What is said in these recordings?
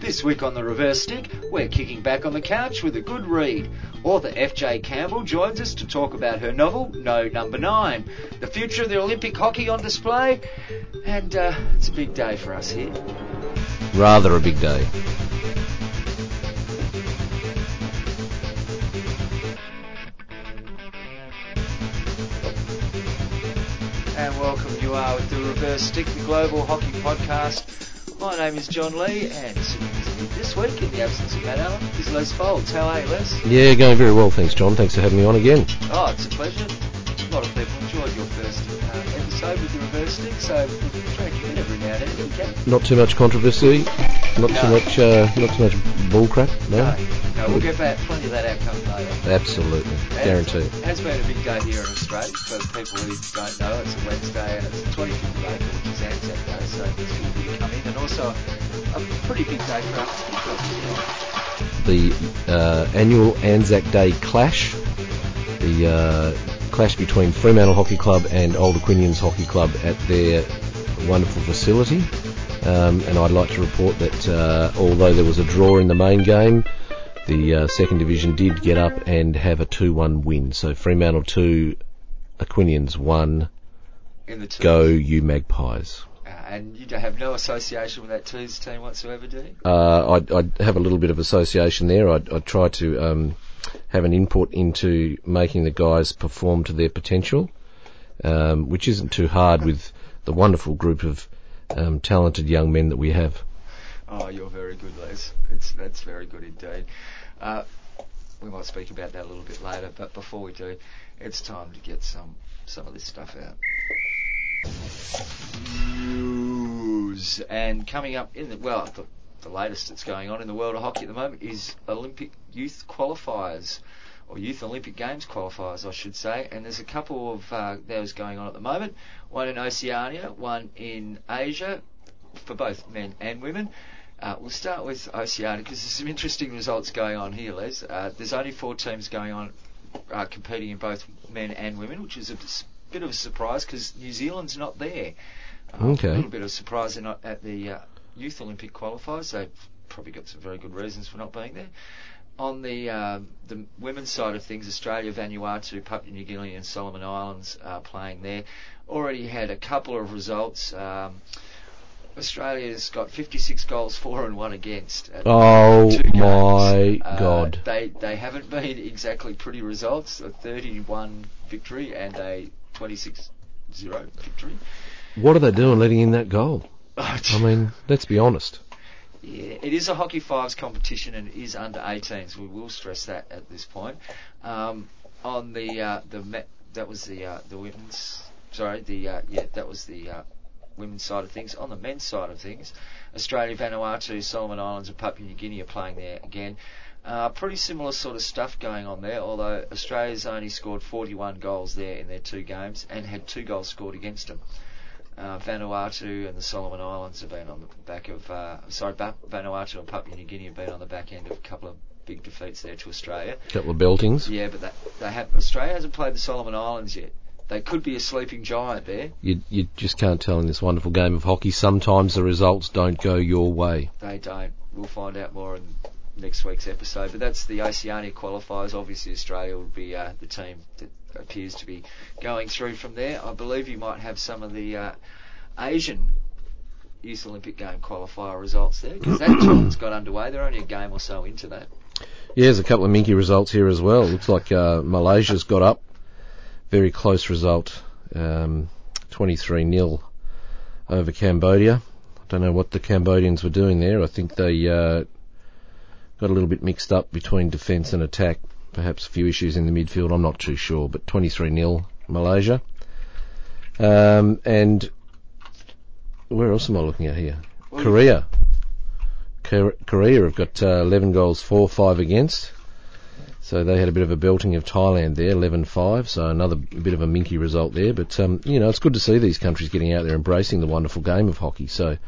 This week on the reverse stick, we're kicking back on the couch with a good read. Author F.J. Campbell joins us to talk about her novel, No Number Nine, the future of the Olympic hockey on display, and uh, it's a big day for us here. Rather a big day. Reverse stick, the global hockey podcast. My name is John Lee, and sitting with me this week, in the absence of Matt Allen, is Les Folds. How are you, Les? Yeah, going very well, thanks, John. Thanks for having me on again. Oh, it's a pleasure. A lot of people enjoyed your first uh, episode with the reverse stick, so we'll drag you in every now and then. Okay? Not too much controversy, not No. too much, uh, not too much bull crap. No, No, no, we'll get back plenty of that outcome. Absolutely, guaranteed. It has been a big day here in Australia. For people who don't know, it's a Wednesday and it's the 25th of April, which is Anzac Day, so it's you to come in. And also a pretty big day for us. The uh, annual Anzac Day clash, the uh, clash between Fremantle Hockey Club and Old Aquinians Hockey Club at their wonderful facility. Um, and I'd like to report that uh, although there was a draw in the main game, the uh, second division did get up and have a 2-1 win. So Fremantle 2, Aquinians 1. In the. Go you Magpies. Uh, and you have no association with that twos team whatsoever, do you? Uh, I'd, I'd have a little bit of association there. I'd, I'd try to um, have an input into making the guys perform to their potential, um, which isn't too hard with the wonderful group of um, talented young men that we have. Oh, you're very good, Les. It's that's very good indeed. Uh, we might speak about that a little bit later, but before we do, it's time to get some some of this stuff out. News and coming up in the well, the, the latest that's going on in the world of hockey at the moment is Olympic youth qualifiers. Or Youth Olympic Games qualifiers, I should say, and there's a couple of uh, those going on at the moment. One in Oceania, one in Asia, for both men and women. Uh, we'll start with Oceania because there's some interesting results going on here, Les. Uh, there's only four teams going on uh, competing in both men and women, which is a bit of a surprise because New Zealand's not there. Uh, Okay. A little bit of surprise they're not at the uh, Youth Olympic qualifiers. They've probably got some very good reasons for not being there. On the um, the women's side of things, Australia, Vanuatu, Papua New Guinea, and Solomon Islands are playing there. Already had a couple of results. Um, Australia's got 56 goals for and one against. oh Oh my Uh, God. They they haven't been exactly pretty results. A 31 victory and a 26-0 victory. What are they doing letting in that goal? I mean, let's be honest. Yeah, it is a hockey fives competition and it is under 18s. We will stress that at this point. Um, on the uh, the that was the uh, the women's sorry the uh, yeah that was the uh, women's side of things. On the men's side of things, Australia, Vanuatu, Solomon Islands, and Papua New Guinea are playing there again. Uh, pretty similar sort of stuff going on there, although Australia's only scored 41 goals there in their two games and had two goals scored against them. Uh, Vanuatu and the Solomon Islands have been on the back of, uh, sorry, ba- Vanuatu and Papua New Guinea have been on the back end of a couple of big defeats there to Australia. A couple of beltings. Yeah, but that, they have Australia hasn't played the Solomon Islands yet. They could be a sleeping giant there. You, you just can't tell in this wonderful game of hockey. Sometimes the results don't go your way. They don't. We'll find out more in next week's episode. But that's the Oceania qualifiers. Obviously, Australia will be uh, the team that appears to be going through from there. I believe you might have some of the uh, Asian Youth Olympic Game qualifier results there because that tournament's got underway. They're only a game or so into that. Yeah, there's a couple of minky results here as well. Looks like uh, Malaysia's got up. Very close result. Um, 23 0 over Cambodia. I don't know what the Cambodians were doing there. I think they uh, got a little bit mixed up between defence and attack. Perhaps a few issues in the midfield. I'm not too sure. But 23 0 Malaysia. Um, and where else am I looking at here? Korea. Korea have got uh, 11 goals for, 5 against. So they had a bit of a belting of Thailand there, 11-5. So another bit of a minky result there. But um, you know, it's good to see these countries getting out there embracing the wonderful game of hockey. So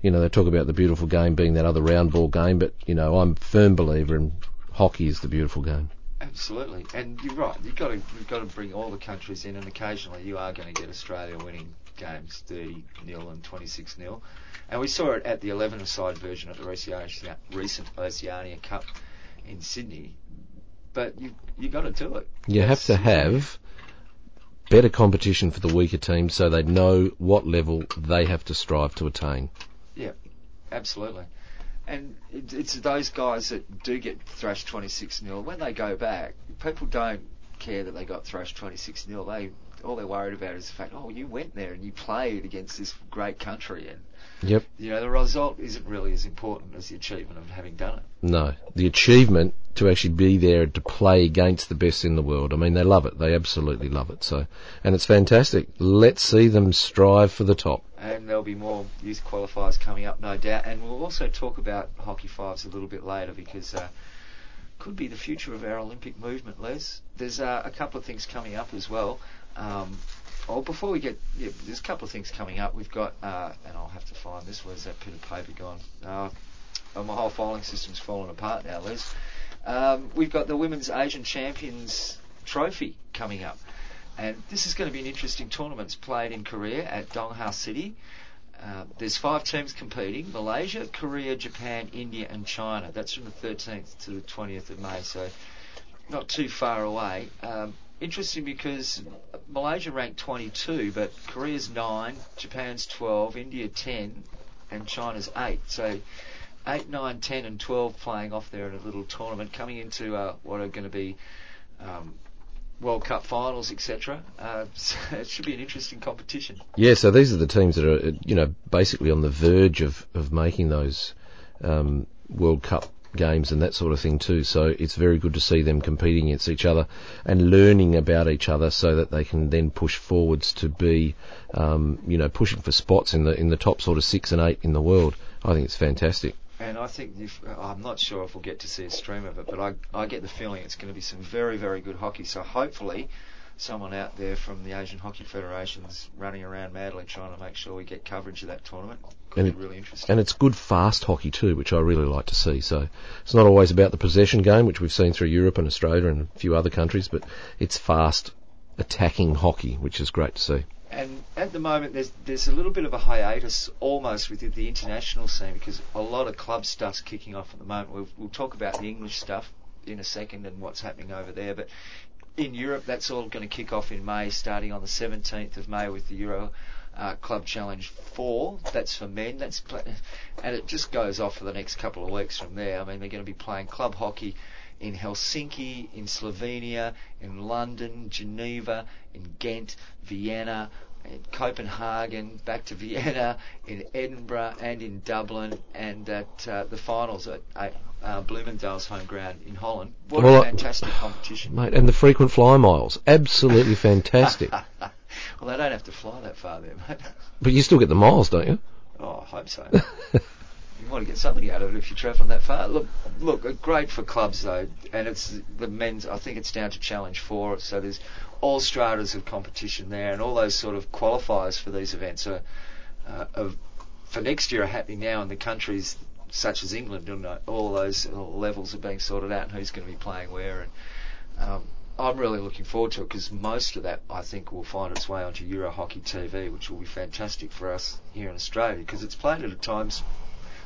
you know, they talk about the beautiful game being that other round ball game, but you know, I'm a firm believer in hockey is the beautiful game. Absolutely, and you're right. You've got to you've got to bring all the countries in, and occasionally you are going to get Australia winning games, 30 nil and 26 nil. And we saw it at the 11-a-side version at the recent Oceania Cup in Sydney. But you you got to do it. You have to have better competition for the weaker teams so they know what level they have to strive to attain. Yeah, absolutely. And it, it's those guys that do get thrashed 26 0 when they go back, people don't care that they got thrashed 26 0 They all they're worried about is the fact, oh, you went there and you played against this great country, and Yep. you know the result isn't really as important as the achievement of having done it. No, the achievement to actually be there to play against the best in the world. I mean, they love it. They absolutely love it. So, and it's fantastic. Let's see them strive for the top. And there'll be more youth qualifiers coming up, no doubt. And we'll also talk about hockey fives a little bit later because uh, could be the future of our Olympic movement, Les. There's uh, a couple of things coming up as well. Um, oh, before we get, yeah, there's a couple of things coming up. We've got, uh, and I'll have to find this. Where's that bit of paper gone? Uh, oh, my whole filing system's fallen apart now, Les. Um, we've got the Women's Asian Champions Trophy coming up. And this is going to be an interesting tournament. It's played in Korea at Donghae City. Uh, there's five teams competing Malaysia, Korea, Japan, India, and China. That's from the 13th to the 20th of May, so not too far away. Um, interesting because Malaysia ranked 22, but Korea's 9, Japan's 12, India 10, and China's 8. So 8, 9, 10, and 12 playing off there in a little tournament, coming into uh, what are going to be um, World Cup finals, etc. Uh, so it should be an interesting competition. Yeah, so these are the teams that are, you know, basically on the verge of, of making those um, World Cup games and that sort of thing too. So it's very good to see them competing against each other and learning about each other so that they can then push forwards to be, um, you know, pushing for spots in the in the top sort of six and eight in the world. I think it's fantastic. And I think if, I'm not sure if we'll get to see a stream of it, but I, I get the feeling it's going to be some very, very good hockey. So hopefully, someone out there from the Asian Hockey Federation's running around madly trying to make sure we get coverage of that tournament. Could And be really interesting. And it's good fast hockey too, which I really like to see. So it's not always about the possession game, which we've seen through Europe and Australia and a few other countries, but it's fast attacking hockey, which is great to see. And at the moment, there's there's a little bit of a hiatus almost with the international scene because a lot of club stuff's kicking off at the moment. We'll, we'll talk about the English stuff in a second and what's happening over there, but in Europe, that's all going to kick off in May, starting on the 17th of May with the Euro uh, Club Challenge 4. That's for men. That's pla and it just goes off for the next couple of weeks from there. I mean, they're going to be playing club hockey in Helsinki, in Slovenia, in London, Geneva, in Ghent, Vienna, in Copenhagen, back to Vienna, in Edinburgh, and in Dublin, and at uh, the finals at uh, Bloemendaal's home ground in Holland. What Well, a fantastic competition! Mate, and the frequent fly miles, absolutely fantastic. well, they don't have to fly that far there, mate. but you still get the miles, don't you? Oh, I hope so. you want to get something out of it if you're travelling that far. Look, look, uh, great for clubs though, and it's the men's. I think it's down to Challenge Four, so there's all stratas of competition there, and all those sort of qualifiers for these events are, uh, of, for next year are happening now in the countries such as England, and uh, all those uh, levels are being sorted out, and who's going to be playing where, and um, I'm really looking forward to it because most of that I think will find its way onto Euro Hockey TV, which will be fantastic for us here in Australia because it's played at a times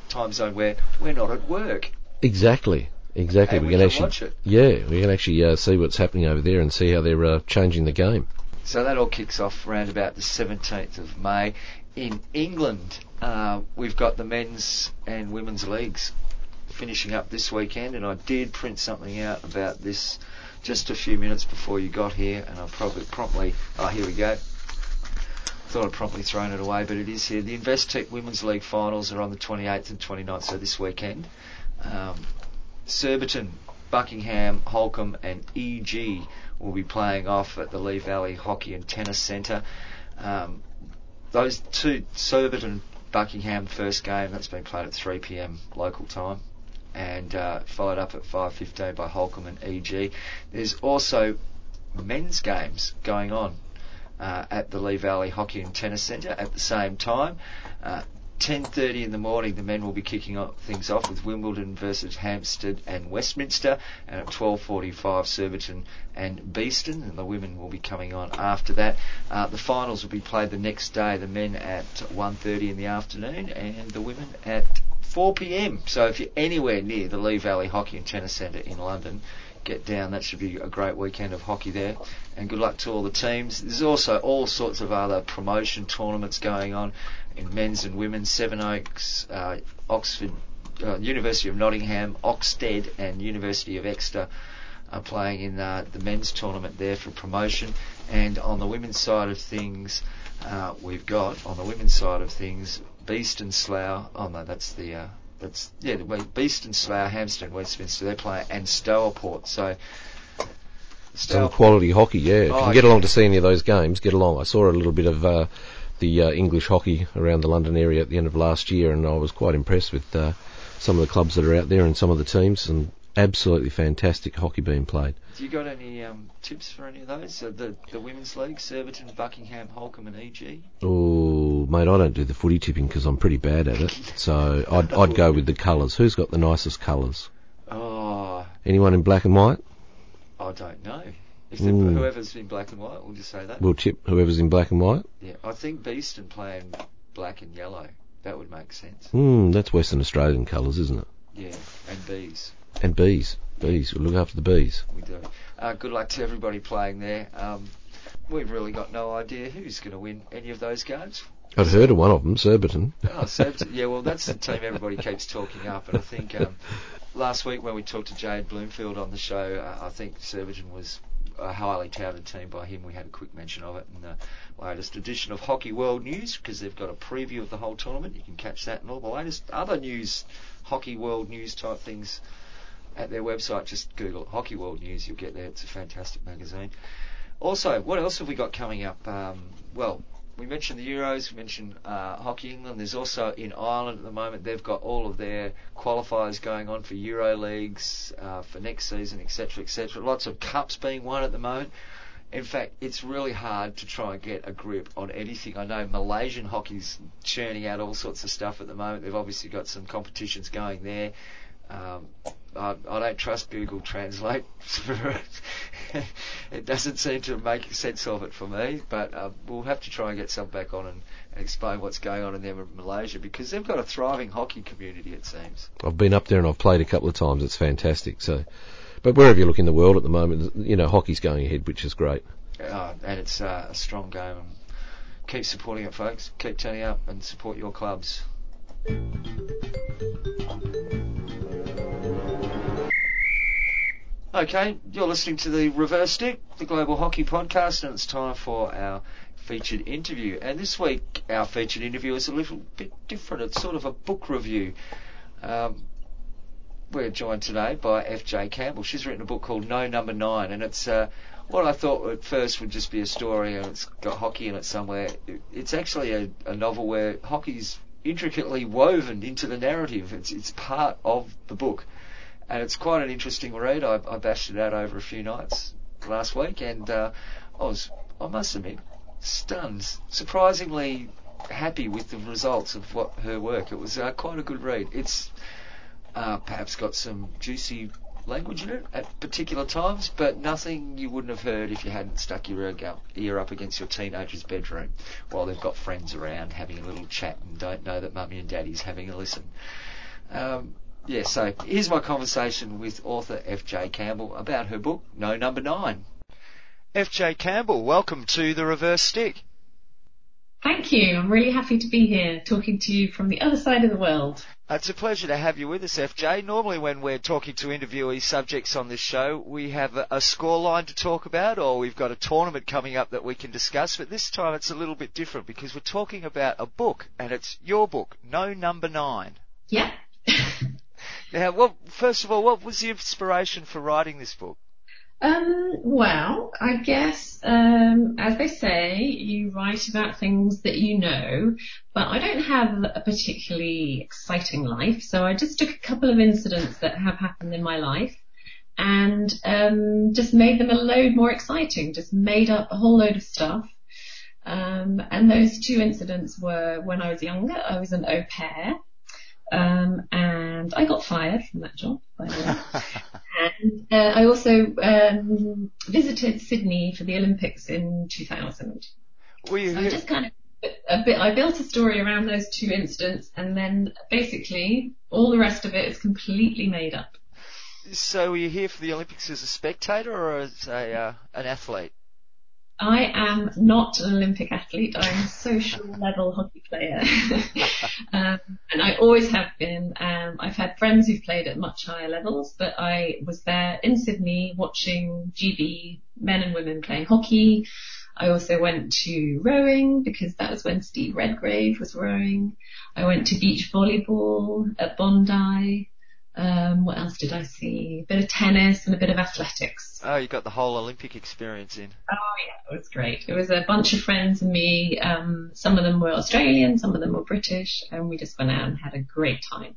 time zone where we're not at work. Exactly, exactly. We we can can actually, watch it. yeah, we can actually uh, see what's happening over there and see how they're uh, changing the game. So that all kicks off around about the 17th of May. In England, uh, we've got the men's and women's leagues finishing up this weekend, and I did print something out about this just a few minutes before you got here, and I probably promptly, oh, here we go. Thought I'd promptly thrown it away, but it is here. The Investec Women's League finals are on the 28th and 29th, so this weekend. Um, Surbiton, Buckingham, Holcombe, and EG will be playing off at the Lee Valley Hockey and Tennis Centre. Um, those two, Surbiton, Buckingham, first game that's been played at 3 p.m. local time, and uh, followed up at 5:15 by Holcombe and EG. There's also men's games going on uh, at the Lee Valley Hockey and Tennis Centre at the same time. Uh, 10.30 in the morning, the men will be kicking off things off with Wimbledon versus Hampstead and Westminster, and at 12.45, Surbiton and Beeston, and the women will be coming on after that. Uh, the finals will be played the next day, the men at 1.30 in the afternoon, and the women at 4pm. So if you're anywhere near the Lee Valley Hockey and Tennis Centre in London, get down. That should be a great weekend of hockey there. And good luck to all the teams. There's also all sorts of other promotion tournaments going on in men's and women's. Sevenoaks, uh, Oxford, uh, University of Nottingham, Oxted, and University of Exeter are playing in uh, the men's tournament there for promotion. And on the women's side of things, uh, we've got on the women's side of things, Beeston Slough. Oh no, that's the uh, that's yeah, the Beeston Slough, Hampstead, Westminster. They're playing and Stourport. So. Some quality hockey, yeah. If you can get along to see any of those games, get along. I saw a little bit of uh, the uh, English hockey around the London area at the end of last year, and I was quite impressed with uh, some of the clubs that are out there and some of the teams, and absolutely fantastic hockey being played. Do you got any um, tips for any of those? Uh, the the women's league, Surbiton, Buckingham, Holcombe, and EG. Oh, mate, I don't do the footy tipping because I'm pretty bad at it. So I'd I'd go with the colours. Who's got the nicest colours? Oh, Anyone in black and white? I don't know. If the, Mm. whoever's in black and white, we'll just say that. We'll tip whoever's in black and white. Yeah, I think Beeston playing black and yellow. That would make sense. Hmm, that's Western Australian colours, isn't it? Yeah, and bees. And bees, bees. We'll look after the bees. We do. Uh, good luck to everybody playing there. Um, we've really got no idea who's going to win any of those games. I'd heard of one of them, Surbiton. Oh, Sabs, yeah, well, that's the team everybody keeps talking up, and I think um, last week when we talked to Jade Bloomfield on the show, uh, I think Surbiton was a highly touted team by him. We had a quick mention of it in the latest edition of Hockey World News because they've got a preview of the whole tournament. You can catch that and all the latest other news, Hockey World News type things at their website. Just Google Hockey World News, you'll get there. It's a fantastic magazine. Also, what else have we got coming up? Um, well, we mentioned the Euros, we mentioned uh, Hockey England. There's also in Ireland at the moment, they've got all of their qualifiers going on for Euro leagues uh, for next season, etc., etc. Lots of cups being won at the moment. In fact, it's really hard to try and get a grip on anything. I know Malaysian hockey's churning out all sorts of stuff at the moment. They've obviously got some competitions going there. Um, I, I don't trust Google Translate. it doesn't seem to make sense of it for me, but uh, we'll have to try and get some back on and, and explain what's going on in there in Malaysia because they've got a thriving hockey community, it seems. I've been up there and I've played a couple of times. It's fantastic. So, but wherever you look in the world at the moment, you know, hockey's going ahead, which is great. Uh, and it's uh, a strong game. Keep supporting it, folks. Keep turning up and support your clubs. Okay, you're listening to the Reverse Stick, the Global Hockey Podcast, and it's time for our featured interview. And this week, our featured interview is a little bit different. It's sort of a book review. Um, we're joined today by F.J. Campbell. She's written a book called No Number Nine, and it's uh, what I thought at first would just be a story and it's got hockey in it somewhere. It's actually a, a novel where hockey's intricately woven into the narrative. It's it's part of the book, and it's quite an interesting read. I, I bashed it out over a few nights last week, and uh, I was I must admit stunned, surprisingly happy with the results of what her work. It was uh, quite a good read. It's uh, perhaps got some juicy language in it at particular times, but nothing you wouldn't have heard if you hadn't stuck your ear up, against your teenager's bedroom while they've got friends around having a little chat and don't know that mummy and daddy's having a listen. Um, yeah, so here's my conversation with author F.J. Campbell about her book, No Number Nine. F.J. Campbell, welcome to The Reverse Stick. Thank you. I'm really happy to be here talking to you from the other side of the world. It's a pleasure to have you with us, FJ. Normally, when we're talking to interviewee subjects on this show, we have a, a scoreline to talk about, or we've got a tournament coming up that we can discuss. But this time, it's a little bit different because we're talking about a book, and it's your book, No Number Nine. Yeah. Now, well, first of all, what was the inspiration for writing this book? um, well, I guess, um, as they say, you write about things that you know, but I don't have a particularly exciting life, so I just took a couple of incidents that have happened in my life and um, just made them a load more exciting, just made up a whole load of stuff. Um, and those two incidents were when I was younger. I was an au pair, um, and I got fired from that job, by the way. and uh, I also um, visited Sydney for the Olympics in 2000. Were you So I just kind of a bit. I built a story around those two incidents, and then basically all the rest of it is completely made up. So were you here for the Olympics as a spectator or as a uh, an athlete? I am not an Olympic athlete. I'm a social level hockey player. um, and I always have been. Um, I've had friends who've played at much higher levels, but I was there in Sydney watching GB men and women playing hockey. I also went to rowing because that was when Steve Redgrave was rowing. I went to beach volleyball at Bondi. Um, what else did I see? A bit of tennis and a bit of athletics. Oh, you got the whole Olympic experience in. Oh yeah, it was great. It was a bunch of friends and me. Um, some of them were Australian, some of them were British, and we just went out and had a great time.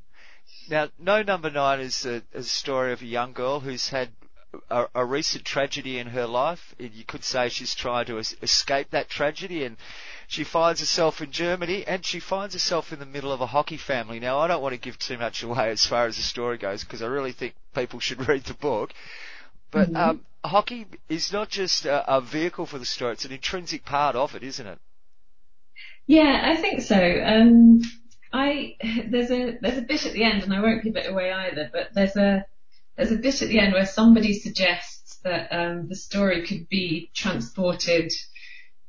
Now, No Number Nine is a, a story of a young girl who's had a, a recent tragedy in her life. You could say she's trying to es- escape that tragedy and she finds herself in Germany and she finds herself in the middle of a hockey family. Now, I don't want to give too much away as far as the story goes because I really think people should read the book. But Mhm. um, hockey is not just a, a vehicle for the story; it's an intrinsic part of it, isn't it? Yeah, I think so. Um, I there's a there's a bit at the end, and I won't give it away either. But there's a there's a bit at the end where somebody suggests that um, the story could be transported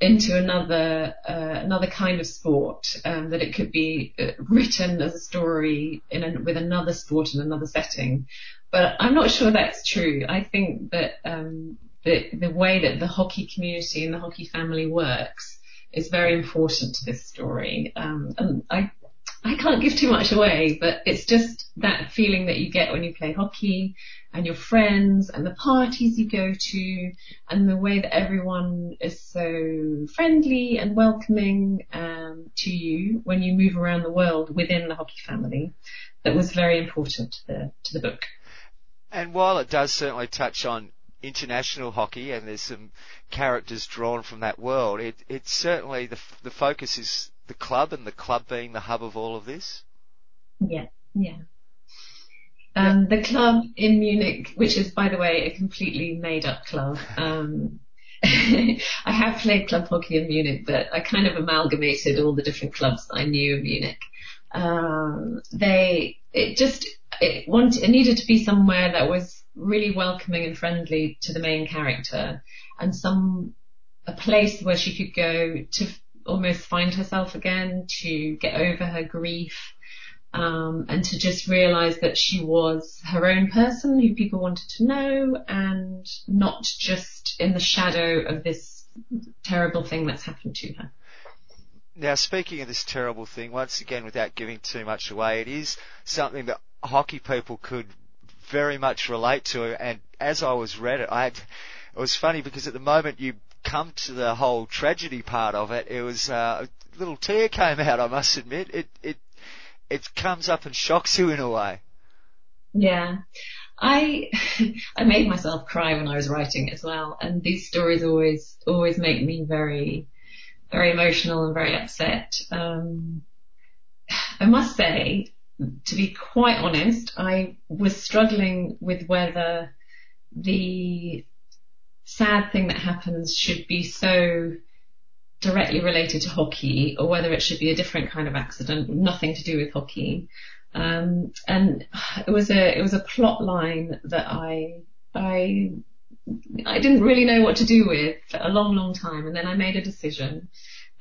into another uh, another kind of sport. Um, that it could be uh, written as a story in with another sport in another setting. But I'm not sure that's true. I think that um, the the way that the hockey community and the hockey family works is very important to this story. Um, and I, I can't give too much away, but it's just that feeling that you get when you play hockey and your friends and the parties you go to and the way that everyone is so friendly and welcoming um, to you when you move around the world within the hockey family. That was very important to the to the book. And while it does certainly touch on international hockey and there's some characters drawn from that world, it, it's certainly the, the focus is the club and the club being the hub of all of this. Yeah, yeah. Um, the club in Munich, which is, by the way, a completely made up club. Um, I have played club hockey in Munich, but I kind of amalgamated all the different clubs that I knew in Munich. Um, they, it just, it wanted, it needed to be somewhere that was really welcoming and friendly to the main character and some, a place where she could go to almost find herself again, to get over her grief, um, and to just realize that she was her own person who people wanted to know and not just in the shadow of this terrible thing that's happened to her. Now, speaking of this terrible thing, once again, without giving too much away, it is something that hockey people could very much relate to. And as I was read it, I had, it was funny because at the moment you come to the whole tragedy part of it, it was uh, a little tear came out. I must admit, it it it comes up and shocks you in a way. Yeah. I I made myself cry when I was writing as well, and these stories always always make me very very emotional and very upset. Um, I must say, to be quite honest, I was struggling with whether the sad thing that happens should be so directly related to hockey or whether it should be a different kind of accident, nothing to do with hockey. Um, and it was a, it was a plot line that I, I, I didn't really know what to do with for a long, long time. And then I made a decision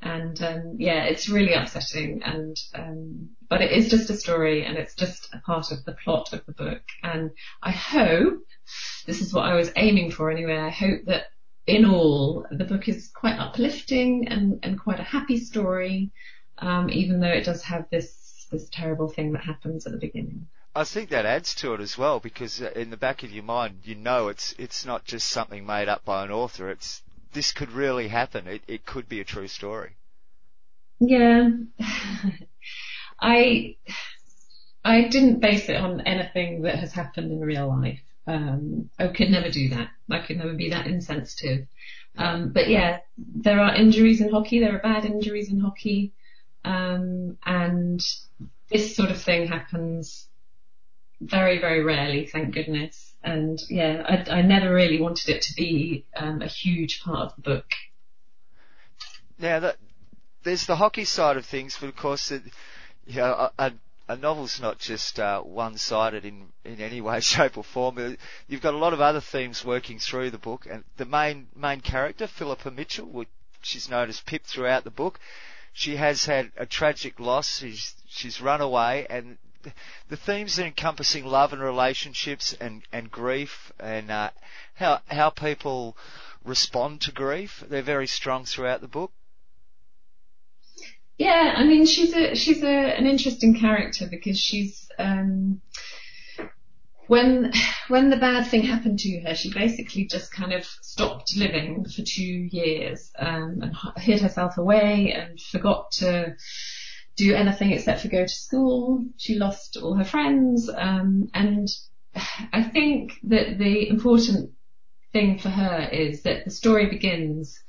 and, um, yeah, it's really upsetting and, um, but it is just a story and it's just a part of the plot of the book. And I hope this is what I was aiming for anyway. I hope that in all, the book is quite uplifting and, and quite a happy story, um, even though it does have this this terrible thing that happens at the beginning. I think that adds to it as well because uh, in the back of your mind, you know it's it's not just something made up by an author. It's this could really happen. It it could be a true story. Yeah, I I didn't base it on anything that has happened in real life. Um, I could never do that. I could never be that insensitive. Um, but yeah, there are injuries in hockey. There are bad injuries in hockey. Um, and this sort of thing happens very, very rarely, thank goodness. And yeah, I, I never really wanted it to be um, a huge part of the book. Now that there's the hockey side of things, but of course, it, you know, a, a novel's not just uh, one-sided in in any way, shape, or form. Uh, you've got a lot of other themes working through the book, and the main main character, Philippa Mitchell, which she's known as Pip throughout the book. She has had a tragic loss. She's she's run away, and the themes are encompassing love and relationships and, and grief and uh, how how people respond to grief. They're very strong throughout the book. Yeah, I mean she's a she's a, an interesting character because she's um, when when the bad thing happened to her, she basically just kind of stopped living for two years um, and hid herself away and forgot to do anything except for go to school. She lost all her friends, um, and I think that the important thing for her is that the story begins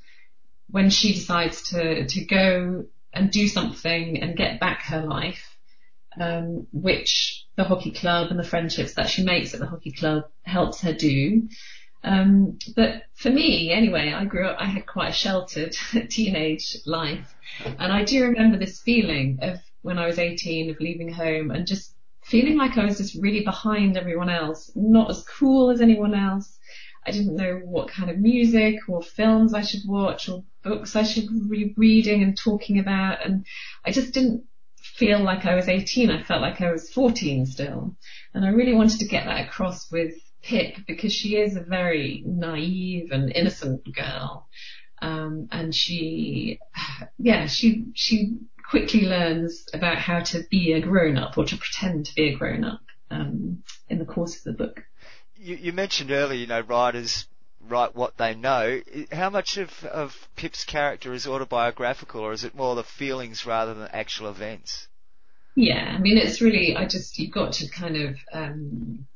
when she decides to to go and do something and get back her life, um, which the hockey club and the friendships that she makes at the hockey club helps her do. Um, but for me, anyway, I grew up, I had quite a sheltered teenage life. And I do remember this feeling of when I was 18 of leaving home and just feeling like I was just really behind everyone else, not as cool as anyone else. I didn't know what kind of music or films I should watch or books I should be reading and talking about. And I just didn't feel like I was 18. I felt like I was 14 still. And I really wanted to get that across with Pip because she is a very naive and innocent girl. Um, and she, yeah, she, she quickly learns about how to be a grown up or to pretend to be a grown up, um, in the course of the book. You, you mentioned earlier, you know, writers write what they know. How much of, of Pip's character is autobiographical or is it more the feelings rather than actual events? Yeah, I mean, it's really, I just, you've got to kind of, um,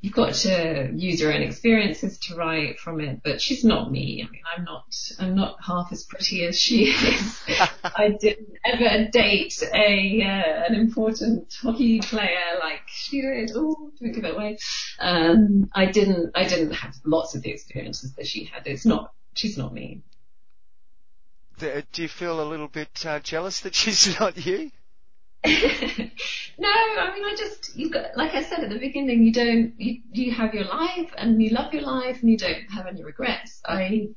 you've got to use your own experiences to write from it. But she's not me. I mean, I'm not. I'm not half as pretty as she is. I didn't ever date a uh, an important hockey player like she did. Oh, don't give it away. Um, I didn't. I didn't have lots of the experiences that she had. It's not. She's not me. Do you feel a little bit uh, jealous that she's not you? no, I mean, I just, you've got, like I said at the beginning, you don't, you, you have your life and you love your life and you don't have any regrets. I,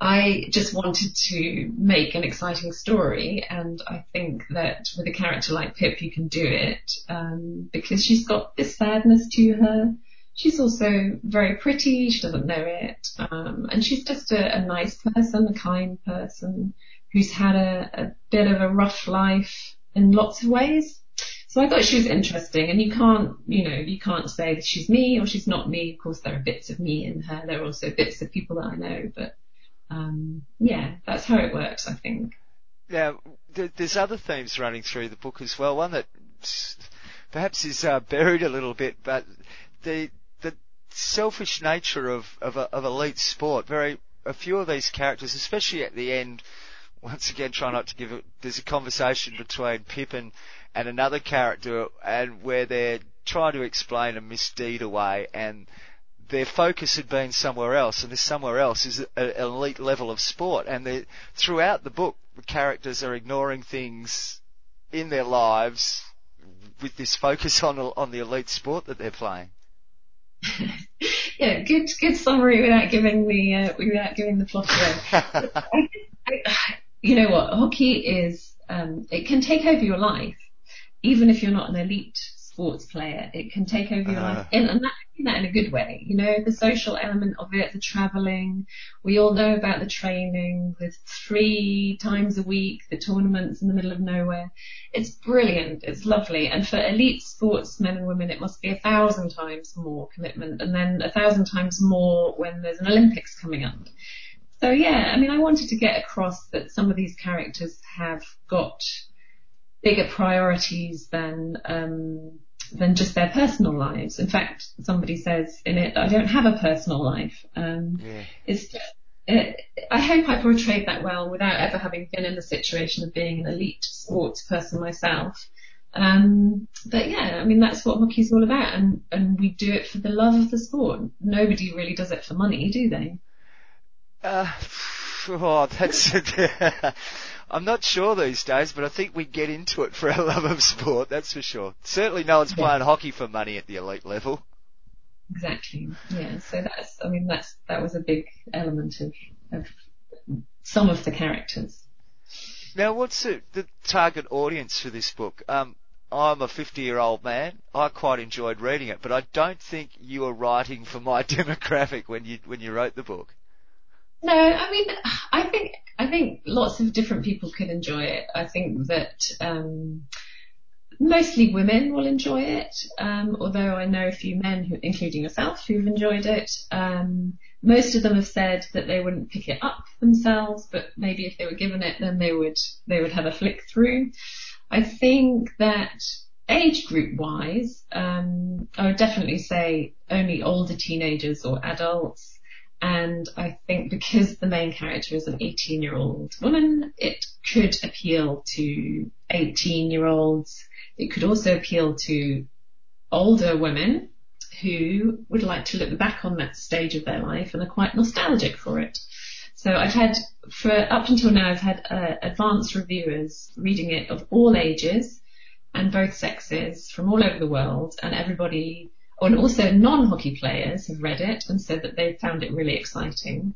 I just wanted to make an exciting story and I think that with a character like Pip you can do it, um, because she's got this sadness to her. She's also very pretty, she doesn't know it, um, and she's just a, a nice person, a kind person who's had a, a bit of a rough life in lots of ways. So I thought she was interesting and you can't, you know, you can't say that she's me or she's not me. Of course there are bits of me in her. There are also bits of people that I know, but, um, yeah, that's how it works, I think. Now, there's other themes running through the book as well. One that perhaps is uh, buried a little bit, but the the selfish nature of of, of elite sport. Very a few of these characters, especially at the end, once again try not to give it. There's a conversation between Pippin and another character, and where they're trying to explain a misdeed away, and their focus had been somewhere else, and this somewhere else is an elite level of sport. And throughout the book, the characters are ignoring things in their lives with this focus on on the elite sport that they're playing. yeah, good good summary without giving the uh, without giving the plot away. I, you know what, hockey is, um, it can take over your life, even if you're not an elite sports player. It can take over your uh. life, and, and that, that in a good way. You know, the social element of it, the traveling. We all know about the training, the three times a week, the tournaments in the middle of nowhere. It's brilliant. It's lovely. And for elite sportsmen and women, it must be a thousand times more commitment, and then a thousand times more when there's an Olympics coming up. So yeah, I mean, I wanted to get across that some of these characters have got bigger priorities than um, than just their personal lives. In fact, somebody says in it, I don't have a personal life. Um, Yeah. it's just, it, I hope I portrayed that well without ever having been in the situation of being an elite sports person myself. Um, but yeah, I mean, that's what hockey's all about and, and we do it for the love of the sport. Nobody really does it for money, do they? Uh, oh, that's. I'm not sure these days, but I think we get into it for our love of sport. That's for sure. Certainly, no one's Yeah. playing hockey for money at the elite level. Exactly. Yeah. So that's, I mean, that's, that was a big element of, of some of the characters. Now, what's the, the target audience for this book? Um, I'm a 50 year old man. I quite enjoyed reading it, but I don't think you were writing for my demographic when you when you wrote the book. No, I mean, I think I think lots of different people could enjoy it. I think that um, mostly women will enjoy it, um, although I know a few men, who, including yourself, who've enjoyed it. Um, most of them have said that they wouldn't pick it up themselves, but maybe if they were given it, then they would they would have a flick through. I think that age group wise, um, I would definitely say only older teenagers or adults. And I think because the main character is an 18 year old woman, it could appeal to 18 year olds. It could also appeal to older women who would like to look back on that stage of their life and are quite nostalgic for it. So I've had, for up until now, I've had uh, advanced reviewers reading it of all ages and both sexes from all over the world and everybody and also non-hockey players have read it and said that they found it really exciting.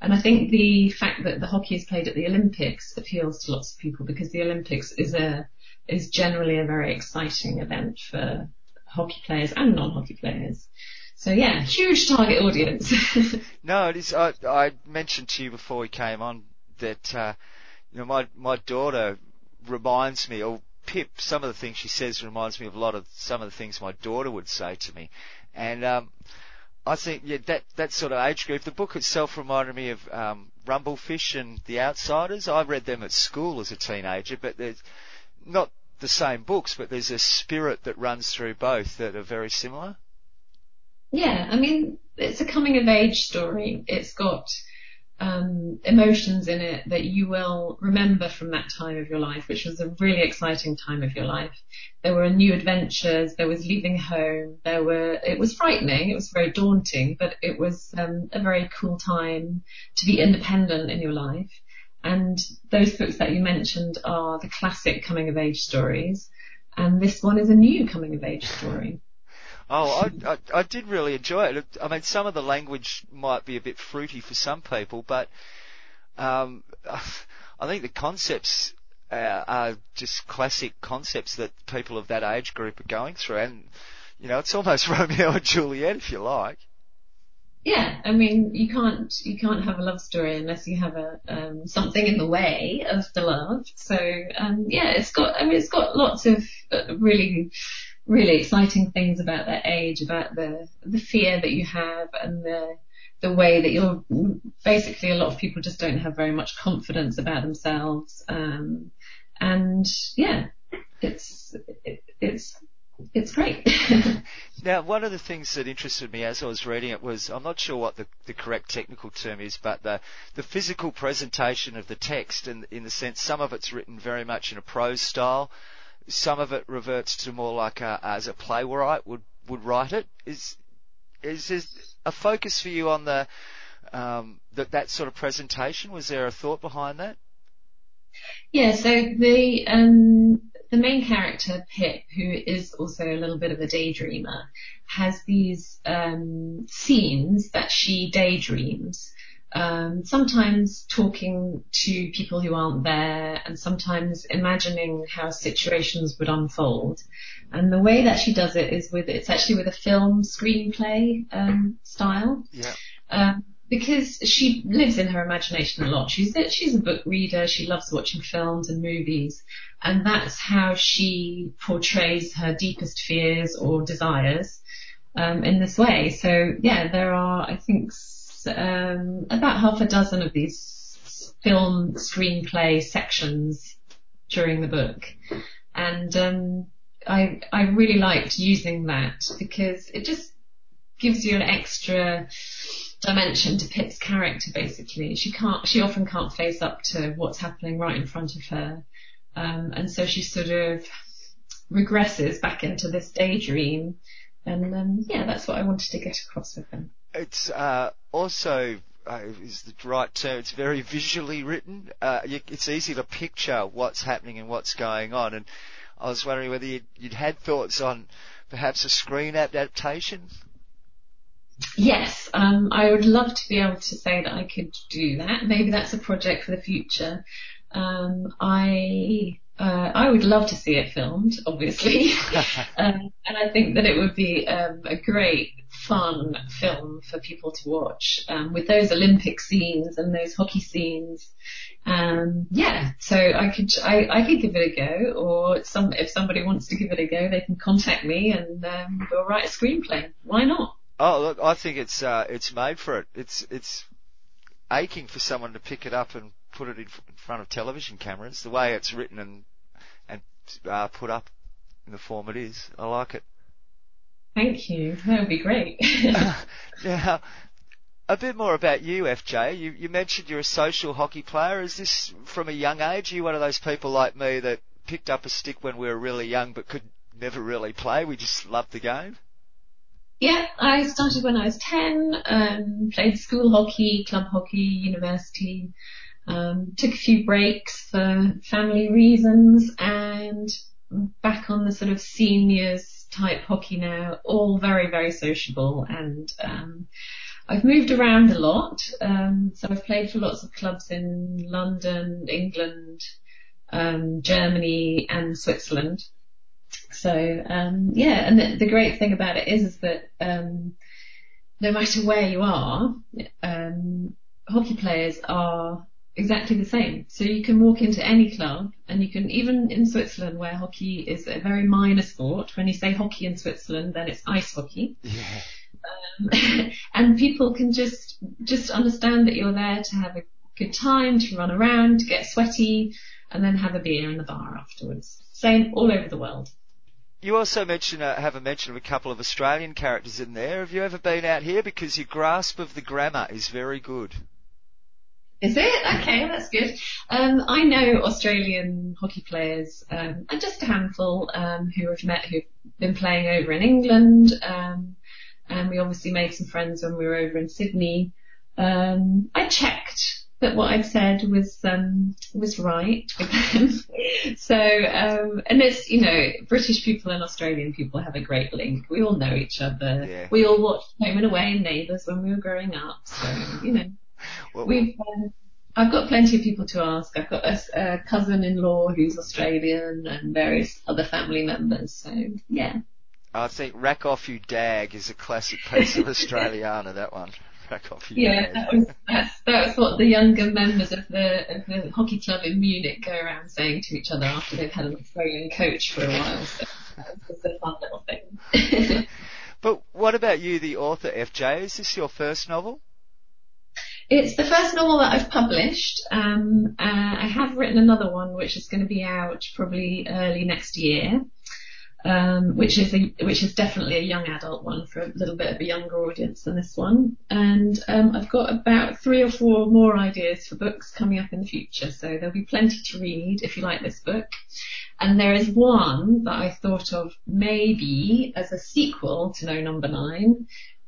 And I think the fact that the hockey is played at the Olympics appeals to lots of people because the Olympics is a is generally a very exciting event for hockey players and non-hockey players. So yeah, huge target audience. No, it is. I, I mentioned to you before we came on that uh, you know my my daughter reminds me, or Pip, some of the things she says reminds me of a lot of some of the things my daughter would say to me, and um, I think yeah that that sort of age group. The book itself reminded me of um, Rumblefish and The Outsiders. I read them at school as a teenager, but they're not the same books, but there's a spirit that runs through both that are very similar. Yeah, I mean, it's a coming of age story. It's got um, emotions in it that you will remember from that time of your life, which was a really exciting time of your life. There were new adventures. There was leaving home. There were. It was frightening. It was very daunting, but it was um, a very cool time to be independent in your life. And those books that you mentioned are the classic coming of age stories, and this one is a new coming of age story. Oh, I, I, I did really enjoy it. I mean, some of the language might be a bit fruity for some people, but um, I think the concepts uh, are just classic concepts that people of that age group are going through, and you know, it's almost Romeo and Juliet, if you like. Yeah, I mean, you can't you can't have a love story unless you have a um, something in the way of the love. So um, yeah, it's got I mean, it's got lots of uh, really really exciting things about their age, about the the fear that you have and the the way that you're basically a lot of people just don't have very much confidence about themselves. Um, and yeah, it's it, it's it's great. Now, one of the things that interested me as I was reading it was I'm not sure what the, the correct technical term is, but the the physical presentation of the text, in in the sense some of it's written very much in a prose style, some of it reverts to more like a, as a playwright would would write it. Is is there a focus for you on the um, that that sort of presentation? Was there a thought behind that? Yeah, so the um, the main character Pip, who is also a little bit of a daydreamer, has these um, scenes that she daydreams. Um, sometimes talking to people who aren't there, and sometimes imagining how situations would unfold. And the way that she does it is with it's actually with a film screenplay um, style. Yeah. Um, because she lives in her imagination a lot. She's a, she's a book reader. She loves watching films and movies, and that's how she portrays her deepest fears or desires um, in this way. So yeah, there are I think um, about half a dozen of these film screenplay sections during the book, and um, I I really liked using that because it just gives you an extra dimension to Pip's character. Basically, she can't she often can't face up to what's happening right in front of her, um, and so she sort of regresses back into this daydream. And um, yeah, that's what I wanted to get across with them. It's uh, also uh, is the right term. It's very visually written. Uh, you, it's easy to picture what's happening and what's going on. And I was wondering whether you'd, you'd had thoughts on perhaps a screen adaptation. Yes, um, I would love to be able to say that I could do that. Maybe that's a project for the future. Um, I uh, I would love to see it filmed, obviously, um, and I think that it would be um, a great, fun film for people to watch um, with those Olympic scenes and those hockey scenes. Um, yeah, so I could I, I could give it a go, or some if somebody wants to give it a go, they can contact me and um, we'll write a screenplay. Why not? Oh, look, I think it's uh, it's made for it. It's it's aching for someone to pick it up and put it in, in front of television cameras. The way it's written and and uh, put up in the form it is, I like it. Thank you. That would be great. now, a bit more about you, FJ. You, you mentioned you're a social hockey player. Is this from a young age? Are you one of those people like me that picked up a stick when we were really young but could never really play? We just loved the game. Yeah, I started when I was 10, um, played school hockey, club hockey, university, um, took a few breaks for family reasons and back on the sort of seniors type hockey now, all very, very sociable and, um, I've moved around a lot. Um, so I've played for lots of clubs in London, England, um, Germany and Switzerland. So, um, yeah, and the, the, great thing about it is, is that, um, no matter where you are, um, hockey players are exactly the same. So you can walk into any club and you can, even in Switzerland where hockey is a very minor sport, when you say hockey in Switzerland, then it's ice hockey. Yeah. Um, and people can just, just understand that you're there to have a good time, to run around, to get sweaty, and then have a beer in the bar afterwards. Same all over the world. You also mention uh, have a mention of a couple of Australian characters in there. Have you ever been out here? Because your grasp of the grammar is very good. Is it? Okay, that's good. Um, I know Australian hockey players, um, and just a handful, um, who have met, who've been playing over in England, um, and we obviously made some friends when we were over in Sydney. Um, I checked that what I'd said was, um, was right with them. so, and it's, you know, British people and Australian people have a great link. We all know each other. Yeah. We all watched Home and Away and Neighbours when we were growing up, so, you know. Well, We've, um, I've got plenty of people to ask. I've got a, a cousin-in-law who's Australian and various other family members. So yeah. I think "Rack Off You Dag" is a classic piece of Australiana. That one. Rack off you yeah, dag. that was that's that's what the younger members of the of the hockey club in Munich go around saying to each other after they've had an Australian coach for a while. So it's a fun little thing. but what about you, the author, FJ? Is this your first novel? It's the first novel that I've published. Um, uh, I have written another one which is going to be out probably early next year, um, which is a, which is definitely a young adult one for a little bit of a younger audience than this one. And um, I've got about three or four more ideas for books coming up in the future, so there'll be plenty to read if you like this book. And there is one that I thought of maybe as a sequel to No Number Nine,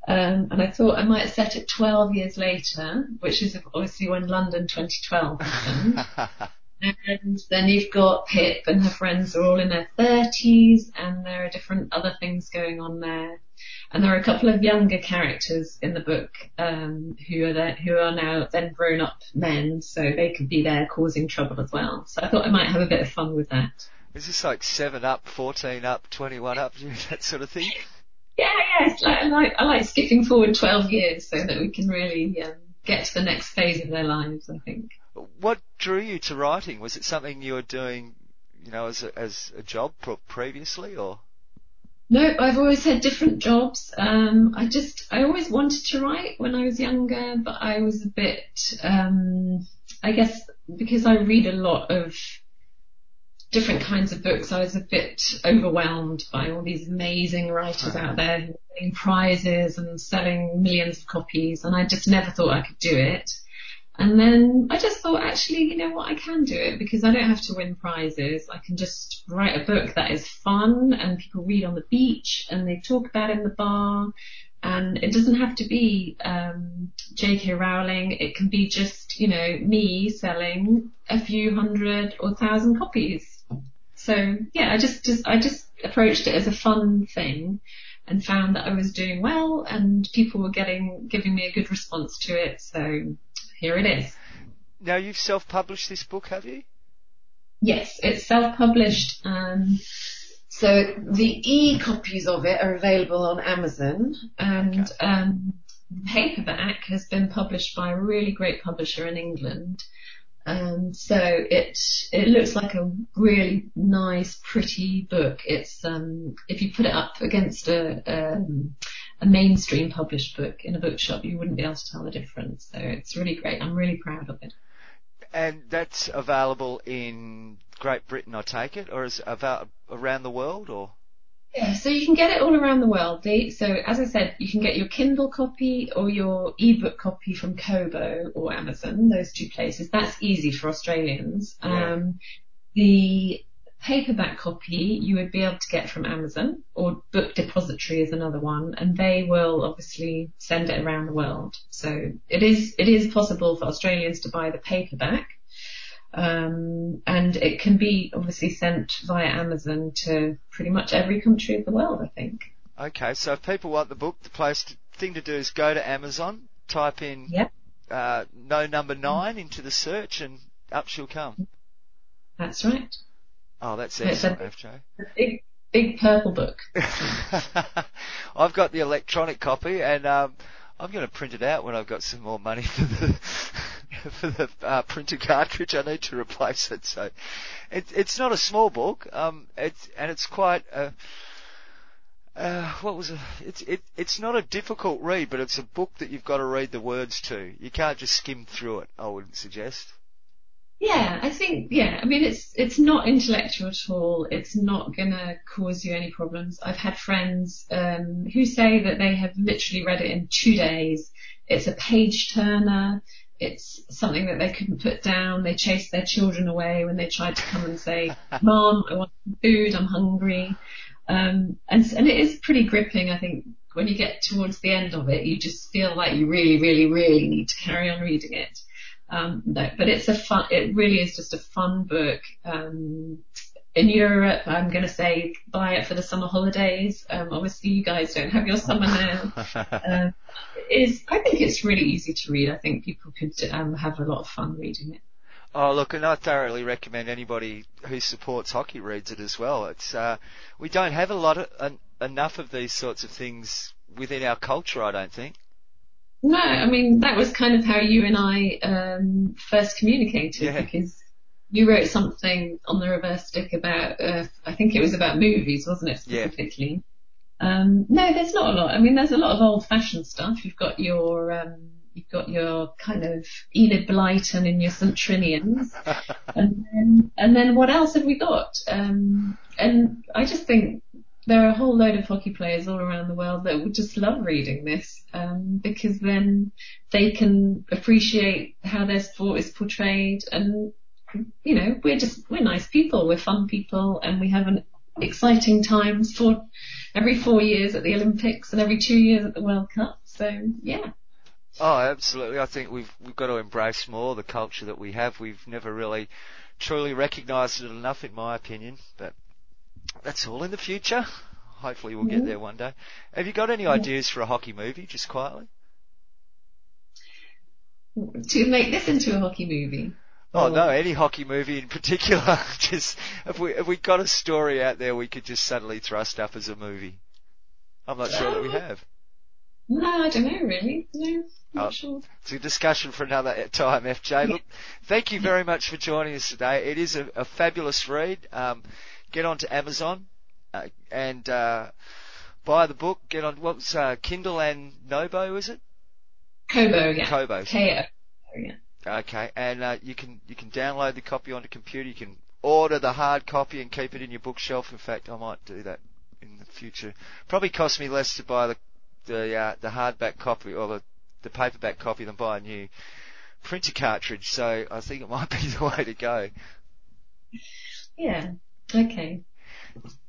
um, and I thought I might set it 12 years later, which is obviously when London 2012 happened. and then you've got Pip and her friends are all in their 30s and there are different other things going on there. And there are a couple of younger characters in the book, um, who are there, who are now then grown up men, so they could be there causing trouble as well. So I thought I might have a bit of fun with that. Is this like 7 up, 14 up, 21 up, that sort of thing? Yeah, yeah. Like, I like I like skipping forward 12 years so that we can really um, get to the next phase of their lives. I think. What drew you to writing? Was it something you were doing, you know, as a, as a job previously, or? No, I've always had different jobs. Um, I just, I always wanted to write when I was younger, but I was a bit, um, I guess because I read a lot of different kinds of books. I was a bit overwhelmed by all these amazing writers out there winning prizes and selling millions of copies, and I just never thought I could do it. And then I just thought, actually, you know what, I can do it because I don't have to win prizes. I can just write a book that is fun and people read on the beach and they talk about it in the bar. And it doesn't have to be um, J.K. Rowling. It can be just, you know, me selling a few hundred or thousand copies. So yeah, I just, just I just approached it as a fun thing and found that I was doing well and people were getting giving me a good response to it. So here it is. Now you've self-published this book, have you? Yes, it's self-published. Um, so the e-copies of it are available on Amazon and Okay. um, the paperback has been published by a really great publisher in England. Um, so it it looks like a really nice, pretty book. It's um, if you put it up against a um, a mainstream published book in a bookshop, you wouldn't be able to tell the difference. So it's really great. I'm really proud of it. And that's available in Great Britain, I take it, or is it avail- around the world, or? Yeah, so you can get it all around the world. So as I said, you can get your Kindle copy or your ebook copy from Kobo or Amazon, those two places. That's easy for Australians. Yeah. Um, the paperback copy you would be able to get from Amazon or Book Depository is another one and they will obviously send it around the world. So it is, it is possible for Australians to buy the paperback. Um, and it can be obviously sent via Amazon to pretty much every country of the world, I think. Okay, so if people want the book, the place to, thing to do is go to Amazon, type in Yep. uh, no number nine into the search, and up she'll come. That's right. Oh, that's It's a- excellent, FJ. A big, big purple book. I've got the electronic copy, and um, I'm going to print it out when I've got some more money for the for the uh, printer cartridge. I need to replace it. So, it, it's not a small book. Um, it's and it's quite a. Uh, what was it? It's it, it's not a difficult read, but it's a book that you've got to read the words to. You can't just skim through it. I wouldn't suggest. Yeah, I think, yeah, I mean, it's, it's not intellectual at all. It's not gonna cause you any problems. I've had friends, um, who say that they have literally read it in two days. It's a page turner. It's something that they couldn't put down. They chased their children away when they tried to come and say, Mom, I want food. I'm hungry. Um, and, and it is pretty gripping. I think when you get towards the end of it, you just feel like you really, really, really need to carry on reading it. Um, no, but it's a fun, it really is just a fun book. Um, in Europe, I'm going to say buy it for the summer holidays. Um, obviously you guys don't have your summer now. It is, I think it's really easy to read. I think people could, um, have a lot of fun reading it. Oh, look, and I thoroughly recommend anybody who supports hockey reads it as well. It's uh, we don't have a lot of en- enough of these sorts of things within our culture. I don't think. No, I mean, that was kind of how you and I, um, first communicated Yeah. because you wrote something on the reverse stick about, uh, I think it was about movies, wasn't it, Yeah. specifically? Um, no, there's not a lot. I mean, there's a lot of old fashioned stuff. You've got your, um, you've got your kind of Enid Blyton and your St. Trinians. and then, and then what else have we got? Um, and I just think there are a whole load of hockey players all around the world that would just love reading this, um, because then they can appreciate how their sport is portrayed and, you know, we're just, we're nice people, we're fun people and we have an exciting times for every four years at the Olympics and every two years at the World Cup. So yeah. Oh, absolutely. I think we've we've got to embrace more the culture that we have. We've never really truly recognised it enough, in my opinion. But that's all in the future. Hopefully, we'll get there one day. Have you got any ideas for a hockey movie, just quietly? To make this into a hockey movie. Oh no, any hockey movie in particular. just if we if we got a story out there, we could just suddenly thrust up as a movie. I'm not sure that we have. No, I don't know really. No, not Oh. sure. It's a discussion for another time, FJ. Look, thank you very much for joining us today. It is a, a fabulous read. Um, get onto Amazon uh, and uh, buy the book. Get on what was uh, Kindle and Nobo, is it? Kobo, yeah. Kobo. K-O. Yeah. Okay, and uh, you can you can download the copy onto computer. You can order the hard copy and keep it in your bookshelf. In fact, I might do that in the future. Probably cost me less to buy the the uh, the hardback copy or the the paperback copy than buy a new printer cartridge. So I think it might be the way to go. Yeah. Okay.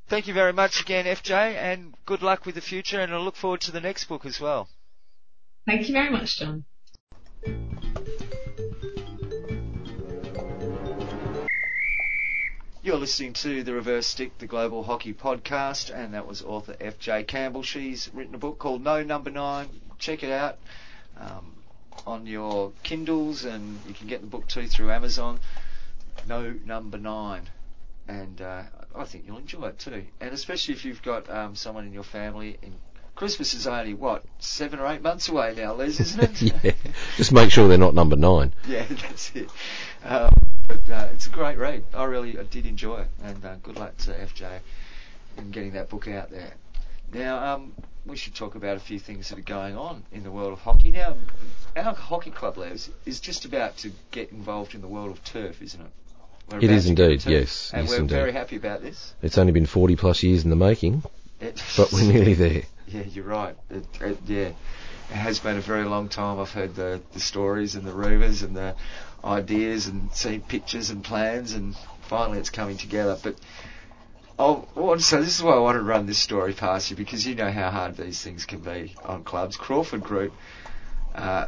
Thank you very much again, FJ, and good luck with the future. And I look forward to the next book as well. Thank you very much, John. You're listening to The Reverse Stick, the Global Hockey Podcast, and that was author F.J. Campbell. She's written a book called No Number Nine. Check it out um, on your Kindles, and you can get the book too through Amazon. No Number Nine. And uh, I think you'll enjoy it too. And especially if you've got um, someone in your family. In Christmas is only, what, seven or eight months away now, Les, isn't it? yeah. Just make sure they're not number nine. Yeah, that's it. Um, but uh, it's a great read. I really I did enjoy it, and uh, good luck to FJ in getting that book out there. Now, um, we should talk about a few things that are going on in the world of hockey. Now, our hockey club, Les, is just about to get involved in the world of turf, isn't it? We're It to indeed, yes, And yes, we're indeed. very happy about this. It's only been 40 plus years in the making, but we're nearly there. Yeah, you're right. It, it, yeah, it has been a very long time. I've heard the, the stories and the rumours and the ideas and seen pictures and plans, and finally it's coming together. But I'll, I want to say this is why I want to run this story past you because you know how hard these things can be on clubs. Crawford Group uh,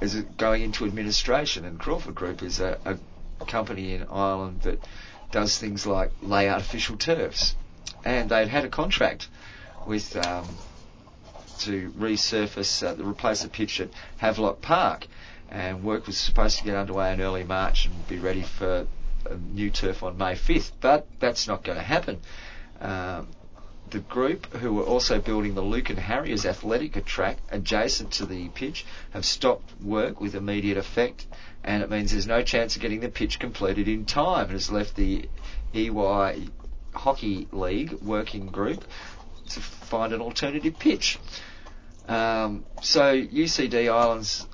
is going into administration, and Crawford Group is a, a company in Ireland that does things like lay artificial turfs, and they'd had a contract with um, to resurface, uh, replace the pitch at Havelock Park, and work was supposed to get underway in early March and be ready for a new turf on May 5th, but that's not going to happen. Um, the group, who were also building the Lucan Harriers athletic track adjacent to the pitch, have stopped work with immediate effect, and it means there's no chance of getting the pitch completed in time. It has left the EY Hockey League working group to find an alternative pitch. Um, so UCD Ireland's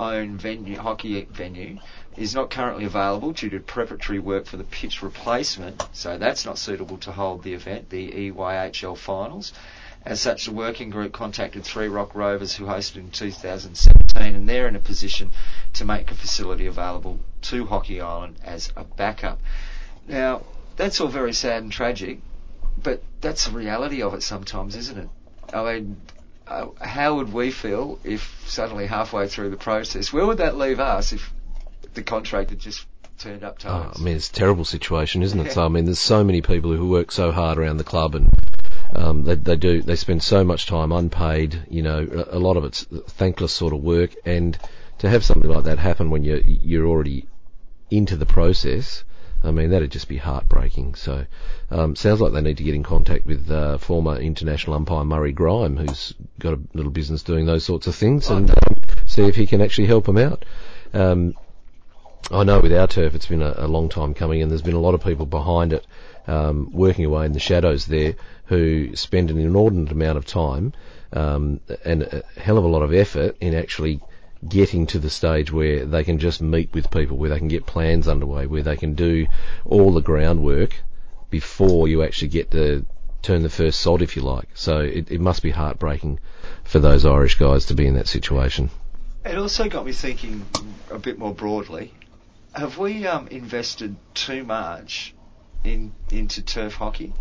own venue, hockey venue, is not currently available due to preparatory work for the pitch replacement. So that's not suitable to hold the event, the EYHL finals. As such, the working group contacted Three Rock Rovers, who hosted in 2017, and they're in a position to make a facility available to Hockey Ireland as a backup. Now, that's all very sad and tragic, but that's the reality of it sometimes, isn't it? I mean, uh, how would we feel if suddenly halfway through the process, where would that leave us if the contract had just turned up to Oh, us? I mean, it's a terrible situation, isn't it? So, I mean, there's so many people who work so hard around the club and um, they, they do, they spend so much time unpaid, you know, a, a lot of it's thankless sort of work and to have something like that happen when you're, you're already into the process, I mean, that'd just be heartbreaking. So, um, sounds like they need to get in contact with uh, former international umpire Murray Grime, who's got a little business doing those sorts of things, Oh, and um, see if he can actually help them out. Um, I know with our turf, it's been a, a long time coming, and there's been a lot of people behind it, um, working away in the shadows there, who spend an inordinate amount of time um, and a hell of a lot of effort in actually getting to the stage where they can just meet with people, where they can get plans underway, where they can do all the groundwork before you actually get to turn the first sod, if you like. So it, it must be heartbreaking for those Irish guys to be in that situation. It also got me thinking a bit more broadly. Have we um, invested too much in into turf hockey?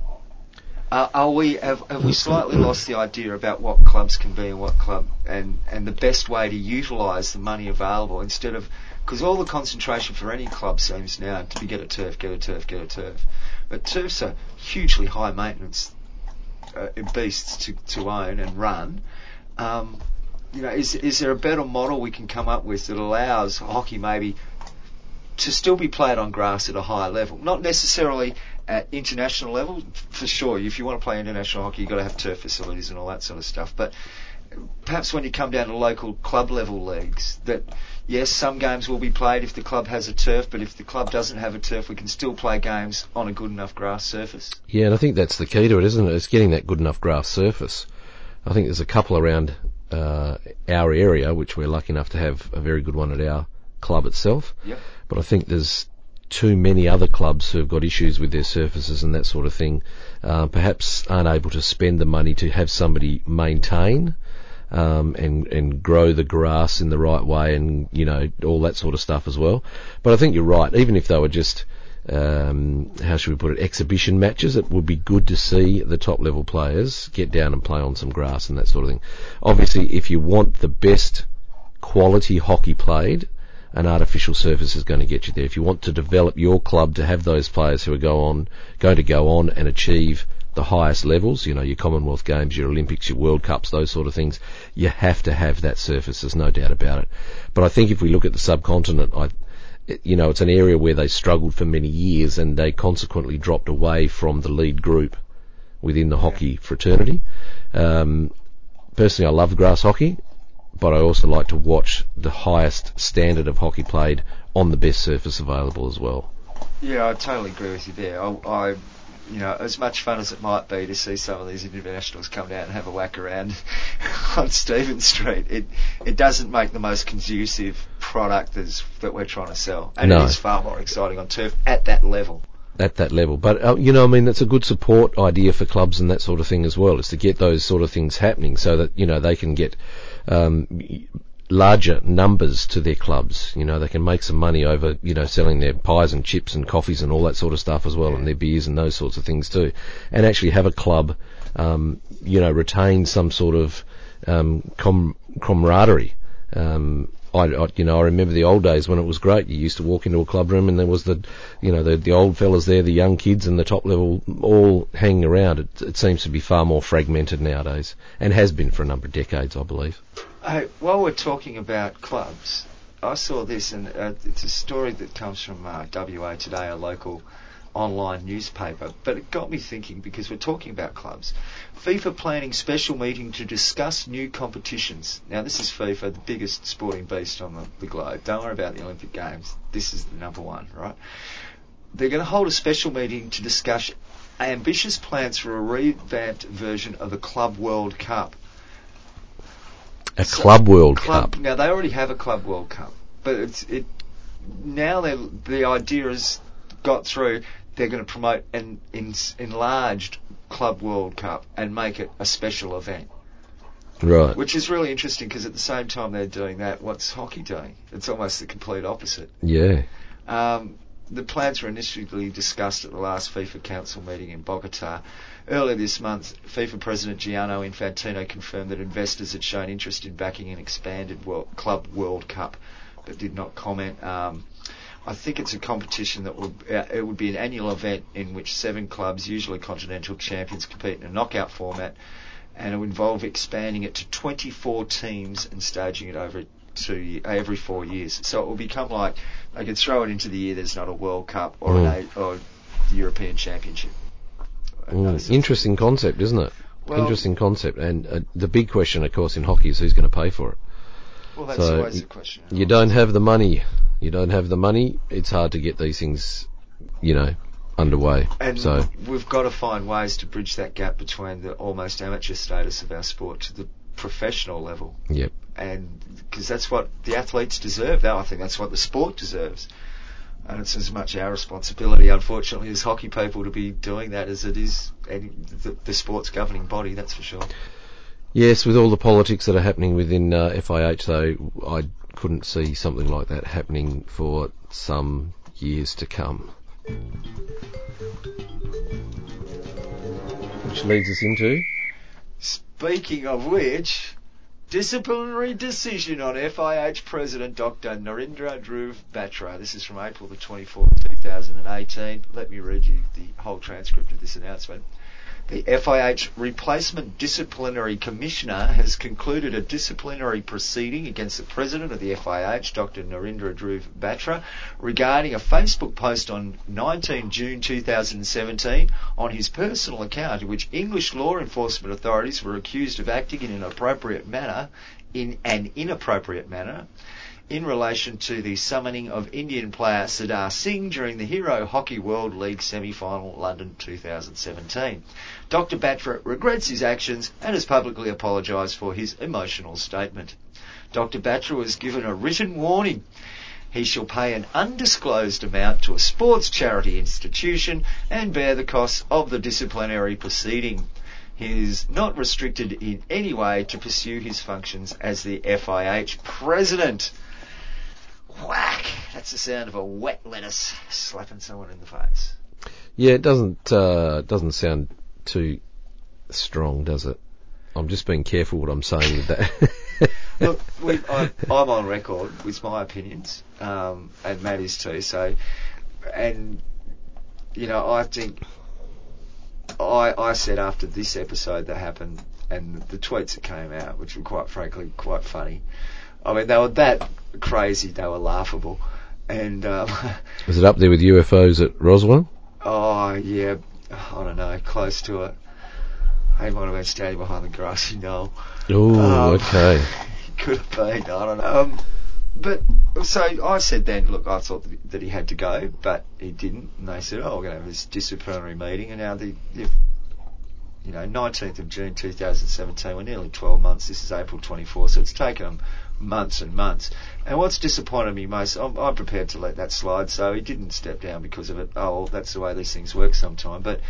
Uh, are we have, have we slightly lost the idea about what clubs can be and what club and and the best way to utilise the money available instead of because all the concentration for any club seems now to be get a turf, get a turf, get a turf, but turfs are hugely high maintenance uh, beasts to, to own and run. Um, you know, is is there a better model we can come up with that allows hockey maybe to still be played on grass at a higher level? Not necessarily at international level, for sure. If you want to play international hockey, you've got to have turf facilities and all that sort of stuff. But perhaps when you come down to local club level leagues, that yes, some games will be played if the club has a turf, but if the club doesn't have a turf, we can still play games on a good enough grass surface. Yeah, and I think that's the key to it, isn't it? It's getting that good enough grass surface. I think there's a couple around uh, our area, which we're lucky enough to have a very good one at our club itself. Yep. But I think there's too many other clubs who have got issues with their surfaces and that sort of thing, uh, perhaps aren't able to spend the money to have somebody maintain um, and and grow the grass in the right way and you know all that sort of stuff as well. But I think you're right. Even if they were just um, how should we put it, exhibition matches, it would be good to see the top level players get down and play on some grass and that sort of thing. Obviously, if you want the best quality hockey played, an artificial surface is going to get you there. If you want to develop your club to have those players who are go on, going to go on and achieve the highest levels, you know, your Commonwealth Games, your Olympics, your World Cups, those sort of things, you have to have that surface. There's no doubt about it. But I think if we look at the subcontinent, I, you know, it's an area where they struggled for many years and they consequently dropped away from the lead group within the hockey fraternity. Um, personally, I love grass hockey, but I also like to watch the highest standard of hockey played on the best surface available as well. Yeah, I totally agree with you there. I, I you know, as much fun as it might be to see some of these internationals come down and have a whack around on Stephen Street, it it doesn't make the most conducive product as, that we're trying to sell, and No. it is far more exciting on turf at that level. at that level. But uh, you know, I mean, that's a good support idea for clubs and that sort of thing as well. Is to get those sort of things happening so that you know they can get um, larger numbers to their clubs. You know, they can make some money over you know selling their pies and chips and coffees and all that sort of stuff as well, and their beers and those sorts of things too, and actually have a club, um, you know, retain some sort of um, com- camaraderie. Um, I, I, you know, I remember the old days when it was great. You used to walk into a club room and there was the, you know, the, the old fellas there, the young kids and the top level all hanging around. It, it seems to be far more fragmented nowadays and has been for a number of decades, I believe. Hey, while we're talking about clubs, I saw this, and uh, it's a story that comes from uh, WA Today, a local online newspaper. But it got me thinking because we're talking about clubs. FIFA planning special meeting to discuss new competitions. Now, this is FIFA, the biggest sporting beast on the, the globe. Don't worry about the Olympic Games. This is the number one, right? They're going to hold a special meeting to discuss ambitious plans for a revamped version of the Club World Cup. A So- Club World Club, Cup. Now they already have a Club World Cup, but it's it now the idea has got through. They're going to promote an en, enlarged Club World Cup and make it a special event, Right. which is really interesting because at the same time they're doing that, what's hockey doing? It's almost the complete opposite. Yeah. Um, the plans were initially discussed at the last FIFA Council meeting in Bogota. Earlier this month, FIFA President Gianni Infantino confirmed that investors had shown interest in backing an expanded World, Club World Cup, but did not comment. Um, I think it's a competition that would uh, it would be an annual event in which seven clubs, usually continental champions, compete in a knockout format, and it would involve expanding it to 24 teams and staging it over two every four years. So it will become like they could throw it into the year there's not a World Cup or an a, or the European Championship. Mm, Those sorts of- interesting concept, isn't it? Well- interesting concept. And uh, the big question, of course, in hockey is who's going to pay for it. Well, that's So always a question. You don't have the money. You don't have the money. It's hard to get these things, you know, underway. And so we've got to find ways to bridge that gap between the almost amateur status of our sport to the professional level. Yep. And because that's what the athletes deserve. That I think that's what the sport deserves. And it's as much our responsibility, unfortunately, as hockey people to be doing that as it is any, the, the sport's governing body. That's for sure. Yes, with all the politics that are happening within uh, FIH, though, I couldn't see something like that happening for some years to come. Which leads us into Speaking of which, disciplinary decision on FIH President Dr. Narendra Dhruv Batra. This is from April the 24th, 2018. Let me read you the whole transcript of this announcement. The FIH Replacement Disciplinary Commissioner has concluded a disciplinary proceeding against the President of the FIH, Dr. Narendra Dhruv Batra, regarding a Facebook post on 19 June 2017 on his personal account in which English law enforcement authorities were accused of acting in an appropriate manner, in an inappropriate manner, in relation to the summoning of Indian player Sardar Singh during the Hero Hockey World League semi-final London 2017. Dr. Batra regrets his actions and has publicly apologised for his emotional statement. Dr. Batra was given a written warning he shall pay an undisclosed amount to a sports charity institution and bear the costs of the disciplinary proceeding. He is not restricted in any way to pursue his functions as the FIH president. Whack! That's the sound of a wet lettuce slapping someone in the face. Yeah, it doesn't uh, doesn't sound too strong, does it? I'm just being careful what I'm saying with that. Look, we, I, I'm on record with my opinions, um, and Matt is too. So, and you know, I think I I said after this episode that happened and the tweets that came out, which were quite frankly quite funny. I mean, they were that crazy, they were laughable, and um, Is it up there with UFOs at Roswell? oh yeah, I don't know, close to it. He might have been standing behind the grassy knoll. Oh, Um, okay. Could have been, I don't know. Um, but so I said then, look, I thought that he had to go, but he didn't. And they said, oh, we're going to have this disciplinary meeting, and now the, the you know, 19th of June 2017, we're nearly 12 months. This is April 24, so it's taken them months and months. And what's disappointed me most, I'm, I'm prepared to let that slide. So he didn't step down because of it. Oh, that's the way these things work sometimes. But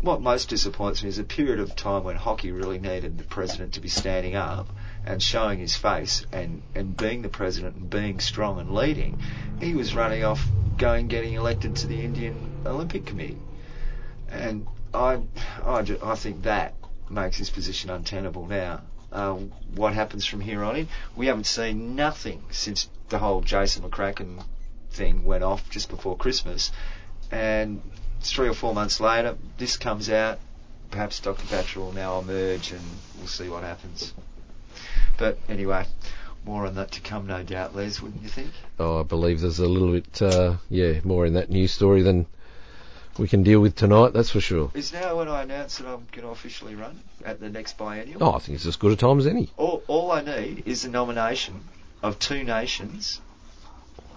what most disappoints me is a period of time when hockey really needed the president to be standing up and showing his face and, and being the president and being strong and leading. He was running off, going getting elected to the Indian Olympic Committee. And I, I, I think that makes his position untenable now. Uh, what happens from here on in? We haven't seen nothing since the whole Jason McCracken thing went off just before Christmas. And three or four months later, this comes out. Perhaps Dr. Batra will now emerge and we'll see what happens. But anyway, more on that to come, no doubt, Les, wouldn't you think? Oh, I believe there's a little bit, uh, yeah, more in that news story than we can deal with tonight, that's for sure. Is now when I announce that I'm going to officially run at the next biennial? Oh, I think it's as good a time as any. All, all I need is a nomination of two nations,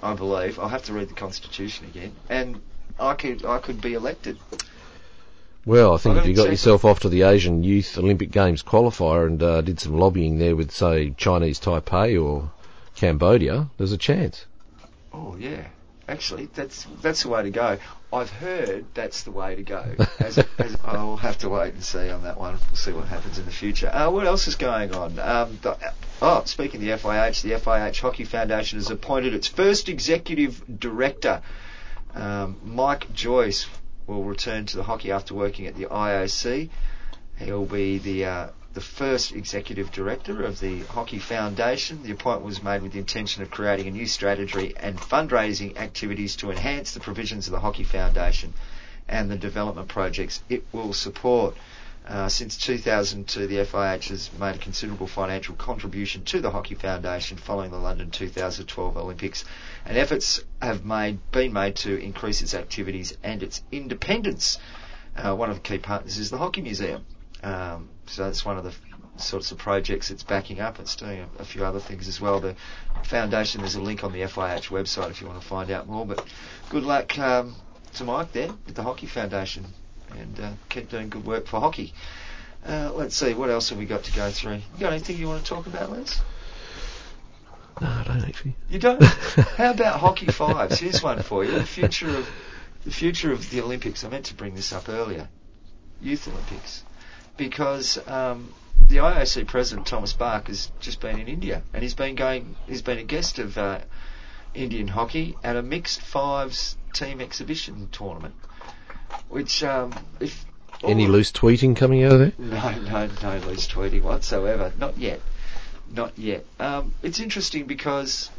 I believe. I'll have to read the Constitution again, and I could I could be elected. Well, I think if you got got yourself off to the Asian Youth Olympic Games qualifier and uh, did some lobbying there with, say, Chinese Taipei or Cambodia, there's a chance. Oh yeah, actually that's that's the way to go. I've heard that's the way to go. As, as I'll have to wait and see on that one. We'll see what happens in the future. Uh, what else is going on? Um, the, oh, speaking of the FIH, the FIH Hockey Foundation has appointed its first executive director. Um, Mike Joyce will return to the hockey after working at the IOC. He'll be the uh, the first executive director of the Hockey Foundation. The appointment was made with the intention of creating a new strategy and fundraising activities to enhance the provisions of the Hockey Foundation and the development projects it will support. Uh, since 2002, the FIH has made a considerable financial contribution to the Hockey Foundation following the London 2012 Olympics, and efforts have made been made to increase its activities and its independence. Uh, one of the key partners is the Hockey Museum. Um, so that's one of the sorts of projects it's backing up. It's doing a, a few other things as well. The foundation, there's a link on the FIH website if you want to find out more. But good luck um, to Mike there with the Hockey Foundation and uh, keep doing good work for hockey. Uh, let's see, what else have we got to go through? You got anything you want to talk about, Les? No, I don't actually. You don't? How about hockey fives? Here's one for you. The future of the future of the Olympics. I meant to bring this up earlier. Youth Olympics, because um, the IOC president Thomas Bach has just been in India, and he's been going. He's been a guest of uh, Indian hockey at a mixed fives team exhibition tournament, which um, if Any loose tweeting coming out of there? no, no, no loose tweeting whatsoever. Not yet. Not yet. Um, it's interesting because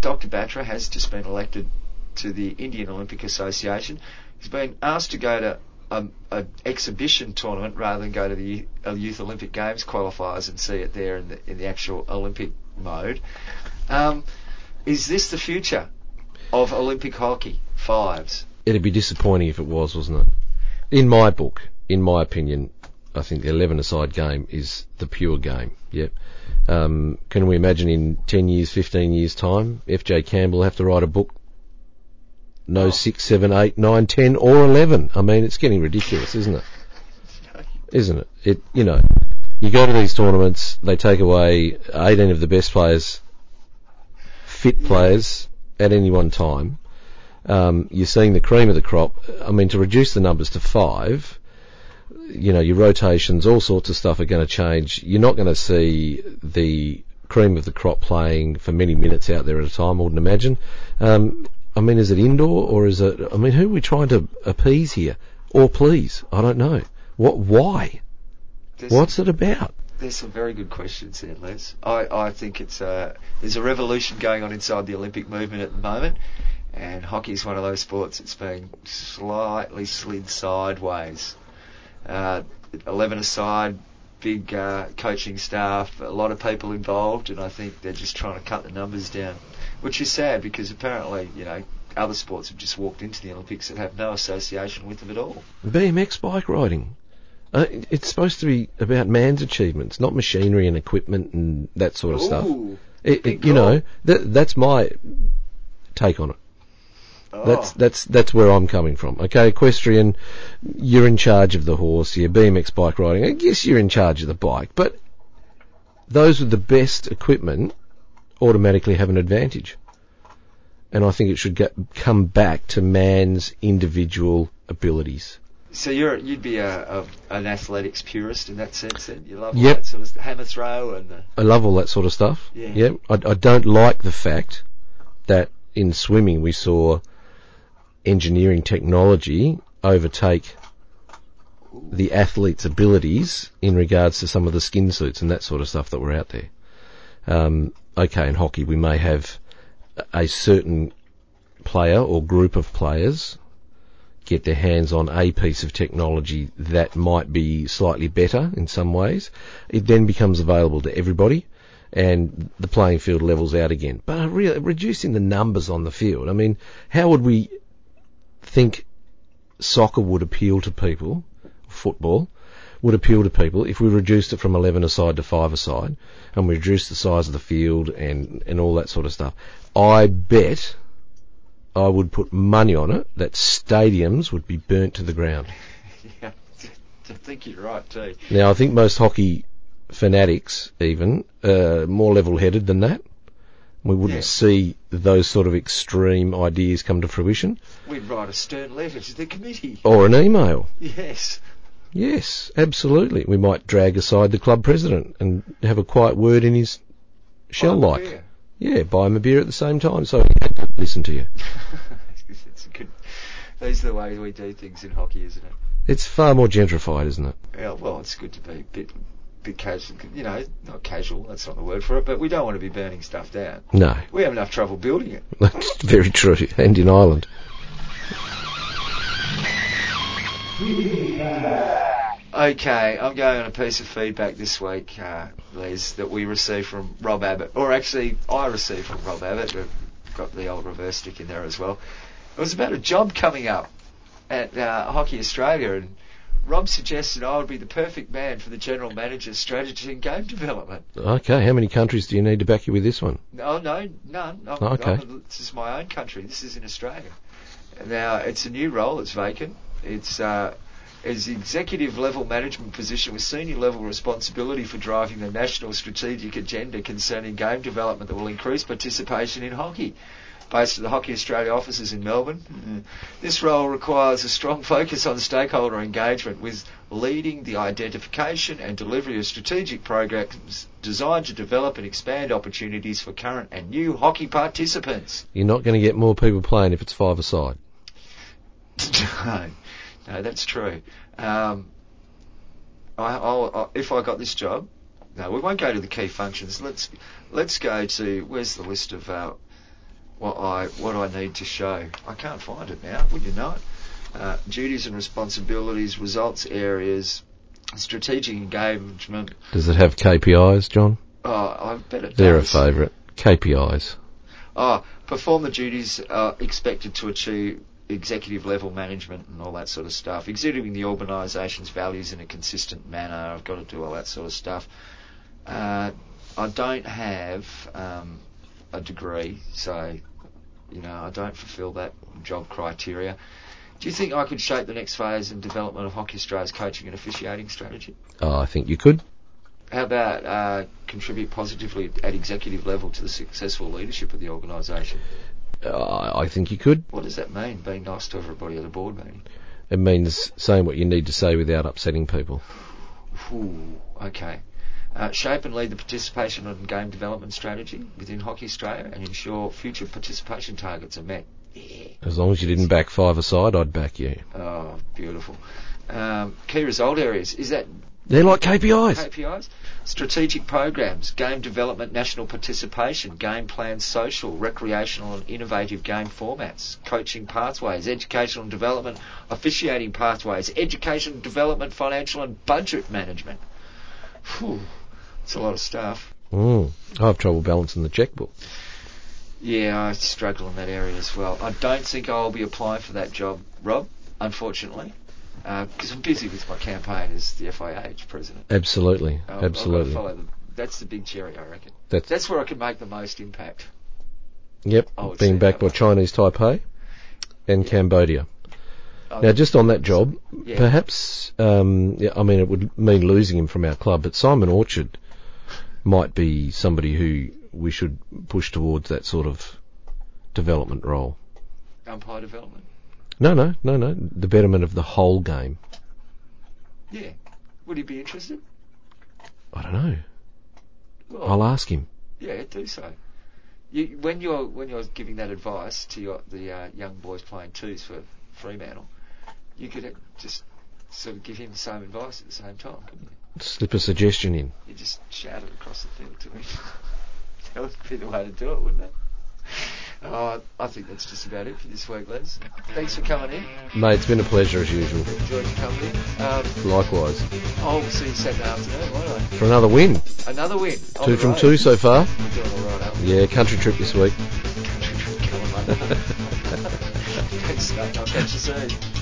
Dr. Batra has just been elected to the Indian Olympic Association. He's been asked to go to um, an exhibition tournament rather than go to the Youth- uh, Youth Olympic Games qualifiers and see it there in the, in the actual Olympic mode. Um, is this the future of Olympic hockey? Fives. It'd be disappointing if it was, wasn't it? In my book, in my opinion, I think the 11 aside game is the pure game. Yep. Um, can we imagine in 10 years, 15 years time, FJ Campbell have to write a book? No Oh. six, seven, eight, nine, ten, or 11. I mean, it's getting ridiculous, isn't it? Isn't it? It, you know, you go to these tournaments, they take away 18 of the best players, fit players, at any one time. Um, you're seeing the cream of the crop. I mean, to reduce the numbers to five, you know, your rotations, all sorts of stuff are going to change. You're not going to see the cream of the crop playing for many minutes out there at a time, I wouldn't imagine. Um, I mean, is it indoor or is it, I mean, who are we trying to appease here? Or please? I don't know. What, why? There's What's some, it about? there's some very good questions there, Les. I, I think it's a, there's a revolution going on inside the Olympic movement at the moment, and hockey is one of those sports that's being slightly slid sideways. Uh, 11 aside, big uh, coaching staff, a lot of people involved, and I think they're just trying to cut the numbers down, which is sad because apparently, you know, other sports have just walked into the Olympics that have no association with them at all. BMX bike riding. Uh, it's supposed to be about man's achievements, not machinery and equipment and that sort of stuff. It, it, you know, that, that's my take on it. oh, That's that's that's where I'm coming from. Okay, equestrian, you're in charge of the horse. You're BMX bike riding. I guess you're in charge of the bike, but those with the best equipment automatically have an advantage. And I think it should get, come back to man's individual abilities. So you're you'd be a, a an athletics purist in that sense. Then you love all Yep. that sort of hammer throw and the I love all that sort of stuff. Yeah. Yep. I, I don't like the fact that in swimming we saw engineering technology overtake the athlete's abilities in regards to some of the skin suits and that sort of stuff that were out there. Um, okay, in hockey we may have a certain player or group of players get their hands on a piece of technology that might be slightly better in some ways. It then becomes available to everybody and the playing field levels out again. But re- reducing the numbers on the field, I mean, how would we think soccer would appeal to people, football, would appeal to people if we reduced it from 11 aside to 5 aside and we reduced the size of the field and, and all that sort of stuff. I bet I would put money on it that stadiums would be burnt to the ground. yeah. I think you're right too. Now, I think most hockey fanatics, even, uh, more level-headed than that. We wouldn't Yeah. see those sort of extreme ideas come to fruition. We'd write a stern letter to the committee. Or an email. Yes. Yes, absolutely. We might drag aside the club president and have a quiet word in his shell like. Yeah, buy him a beer at the same time so he had to listen to you. it's good. These are the ways we do things in hockey, isn't it? It's far more gentrified, isn't it? Yeah, well, it's good to be a bit, bit casual. You know, not casual. That's not the word for it. But we don't want to be burning stuff down. No, We have enough trouble building it. that's very true. And in Ireland. Okay, I'm going on a piece of feedback this week, uh, Les, that we received from Rob Abbott, or actually I received from Rob Abbott. We've got the old reverse stick in there as well. It was about a job coming up at uh, Hockey Australia, and Rob suggested I would be the perfect man for the general manager's strategy and game development. Okay, how many countries do you need to back you with this one? No, no, none. I'm, Okay. I'm- this is my own country. This is in Australia. Now, it's a new role. It's vacant. It's uh, it's executive level management position with senior level responsibility for driving the national strategic agenda concerning game development that will increase participation in hockey. Based at the Hockey Australia offices in Melbourne, Mm. this role requires a strong focus on stakeholder engagement with leading the identification and delivery of strategic programs designed to develop and expand opportunities for current and new hockey participants. You're not going to get more people playing if it's five aside. no, no, that's true. Um, I, I'll, i if I got this job, no, we won't go to the key functions. Let's let's go to where's the list of uh, what I what I need to show. I can't find it now. Would you know it? Uh, duties and responsibilities, results areas, strategic engagement. Does it have KPIs, John? Oh, I bet it They're a favourite. KPIs. Oh, perform the duties uh, expected to achieve executive level management and all that sort of stuff. Exhibiting the organisation's values in a consistent manner. I've got to do all that sort of stuff. Uh, I don't have um, a degree, so you know I don't fulfil that job criteria. Do you think I could shape the next phase and development of Hockey Australia's coaching and officiating strategy? Oh, I think you could. How about uh, contribute positively at executive level to the successful leadership of the organisation? Uh, I think you could. What does that mean? Being nice to everybody at a board meeting. It means saying what you need to say without upsetting people. Ooh, okay. Uh, shape and lead the participation and game development strategy within Hockey Australia and ensure future participation targets are met. Yeah. As long as you didn't back five aside, I'd back you. Oh, beautiful. Um, key result areas. Is that They're like KPIs. KPIs? Strategic programs, game development, national participation, game plans, social, recreational and innovative game formats, coaching pathways, educational and development, officiating pathways, education, development, financial and budget management. Whew, it's a lot of stuff. Mm. I have trouble balancing the checkbook. Yeah, I struggle in that area as well. I don't think I'll be applying for that job, Rob, unfortunately, because I'm busy with my campaign as the FIH president. Absolutely, gotta absolutely. the, that's the big cherry, I reckon. That's, That's where I can make the most impact. yep, being backed by. Chinese Taipei and Yeah. Cambodia. Now, just on that job, Yeah. perhaps, um, yeah, I mean, it would mean losing him from our club, but Simon Orchard might be somebody who we should push towards that sort of development role. umpire development. No, no, no, no. The betterment of the whole game. Yeah. Would he be interested? I don't know. Well, I'll ask him. yeah, do so. You, when you're when you're giving that advice to your, the uh, young boys playing twos for Fremantle, you could just sort of give him the same advice at the same time, couldn't you? Slip a suggestion in. You just shout it across the field to him. that would be the way to do it, wouldn't it? Oh, I think that's just about it for this week, Les. Thanks for coming in. Mate, it's been a pleasure as usual. Enjoyed your company. Um, Likewise. oh, we'll see you Saturday afternoon, won't I? For another win. Another win. Two from road. two so far. We're doing all right? Yeah, country trip this week. Country trip killing, mate. Thanks, mate. I'll catch you soon.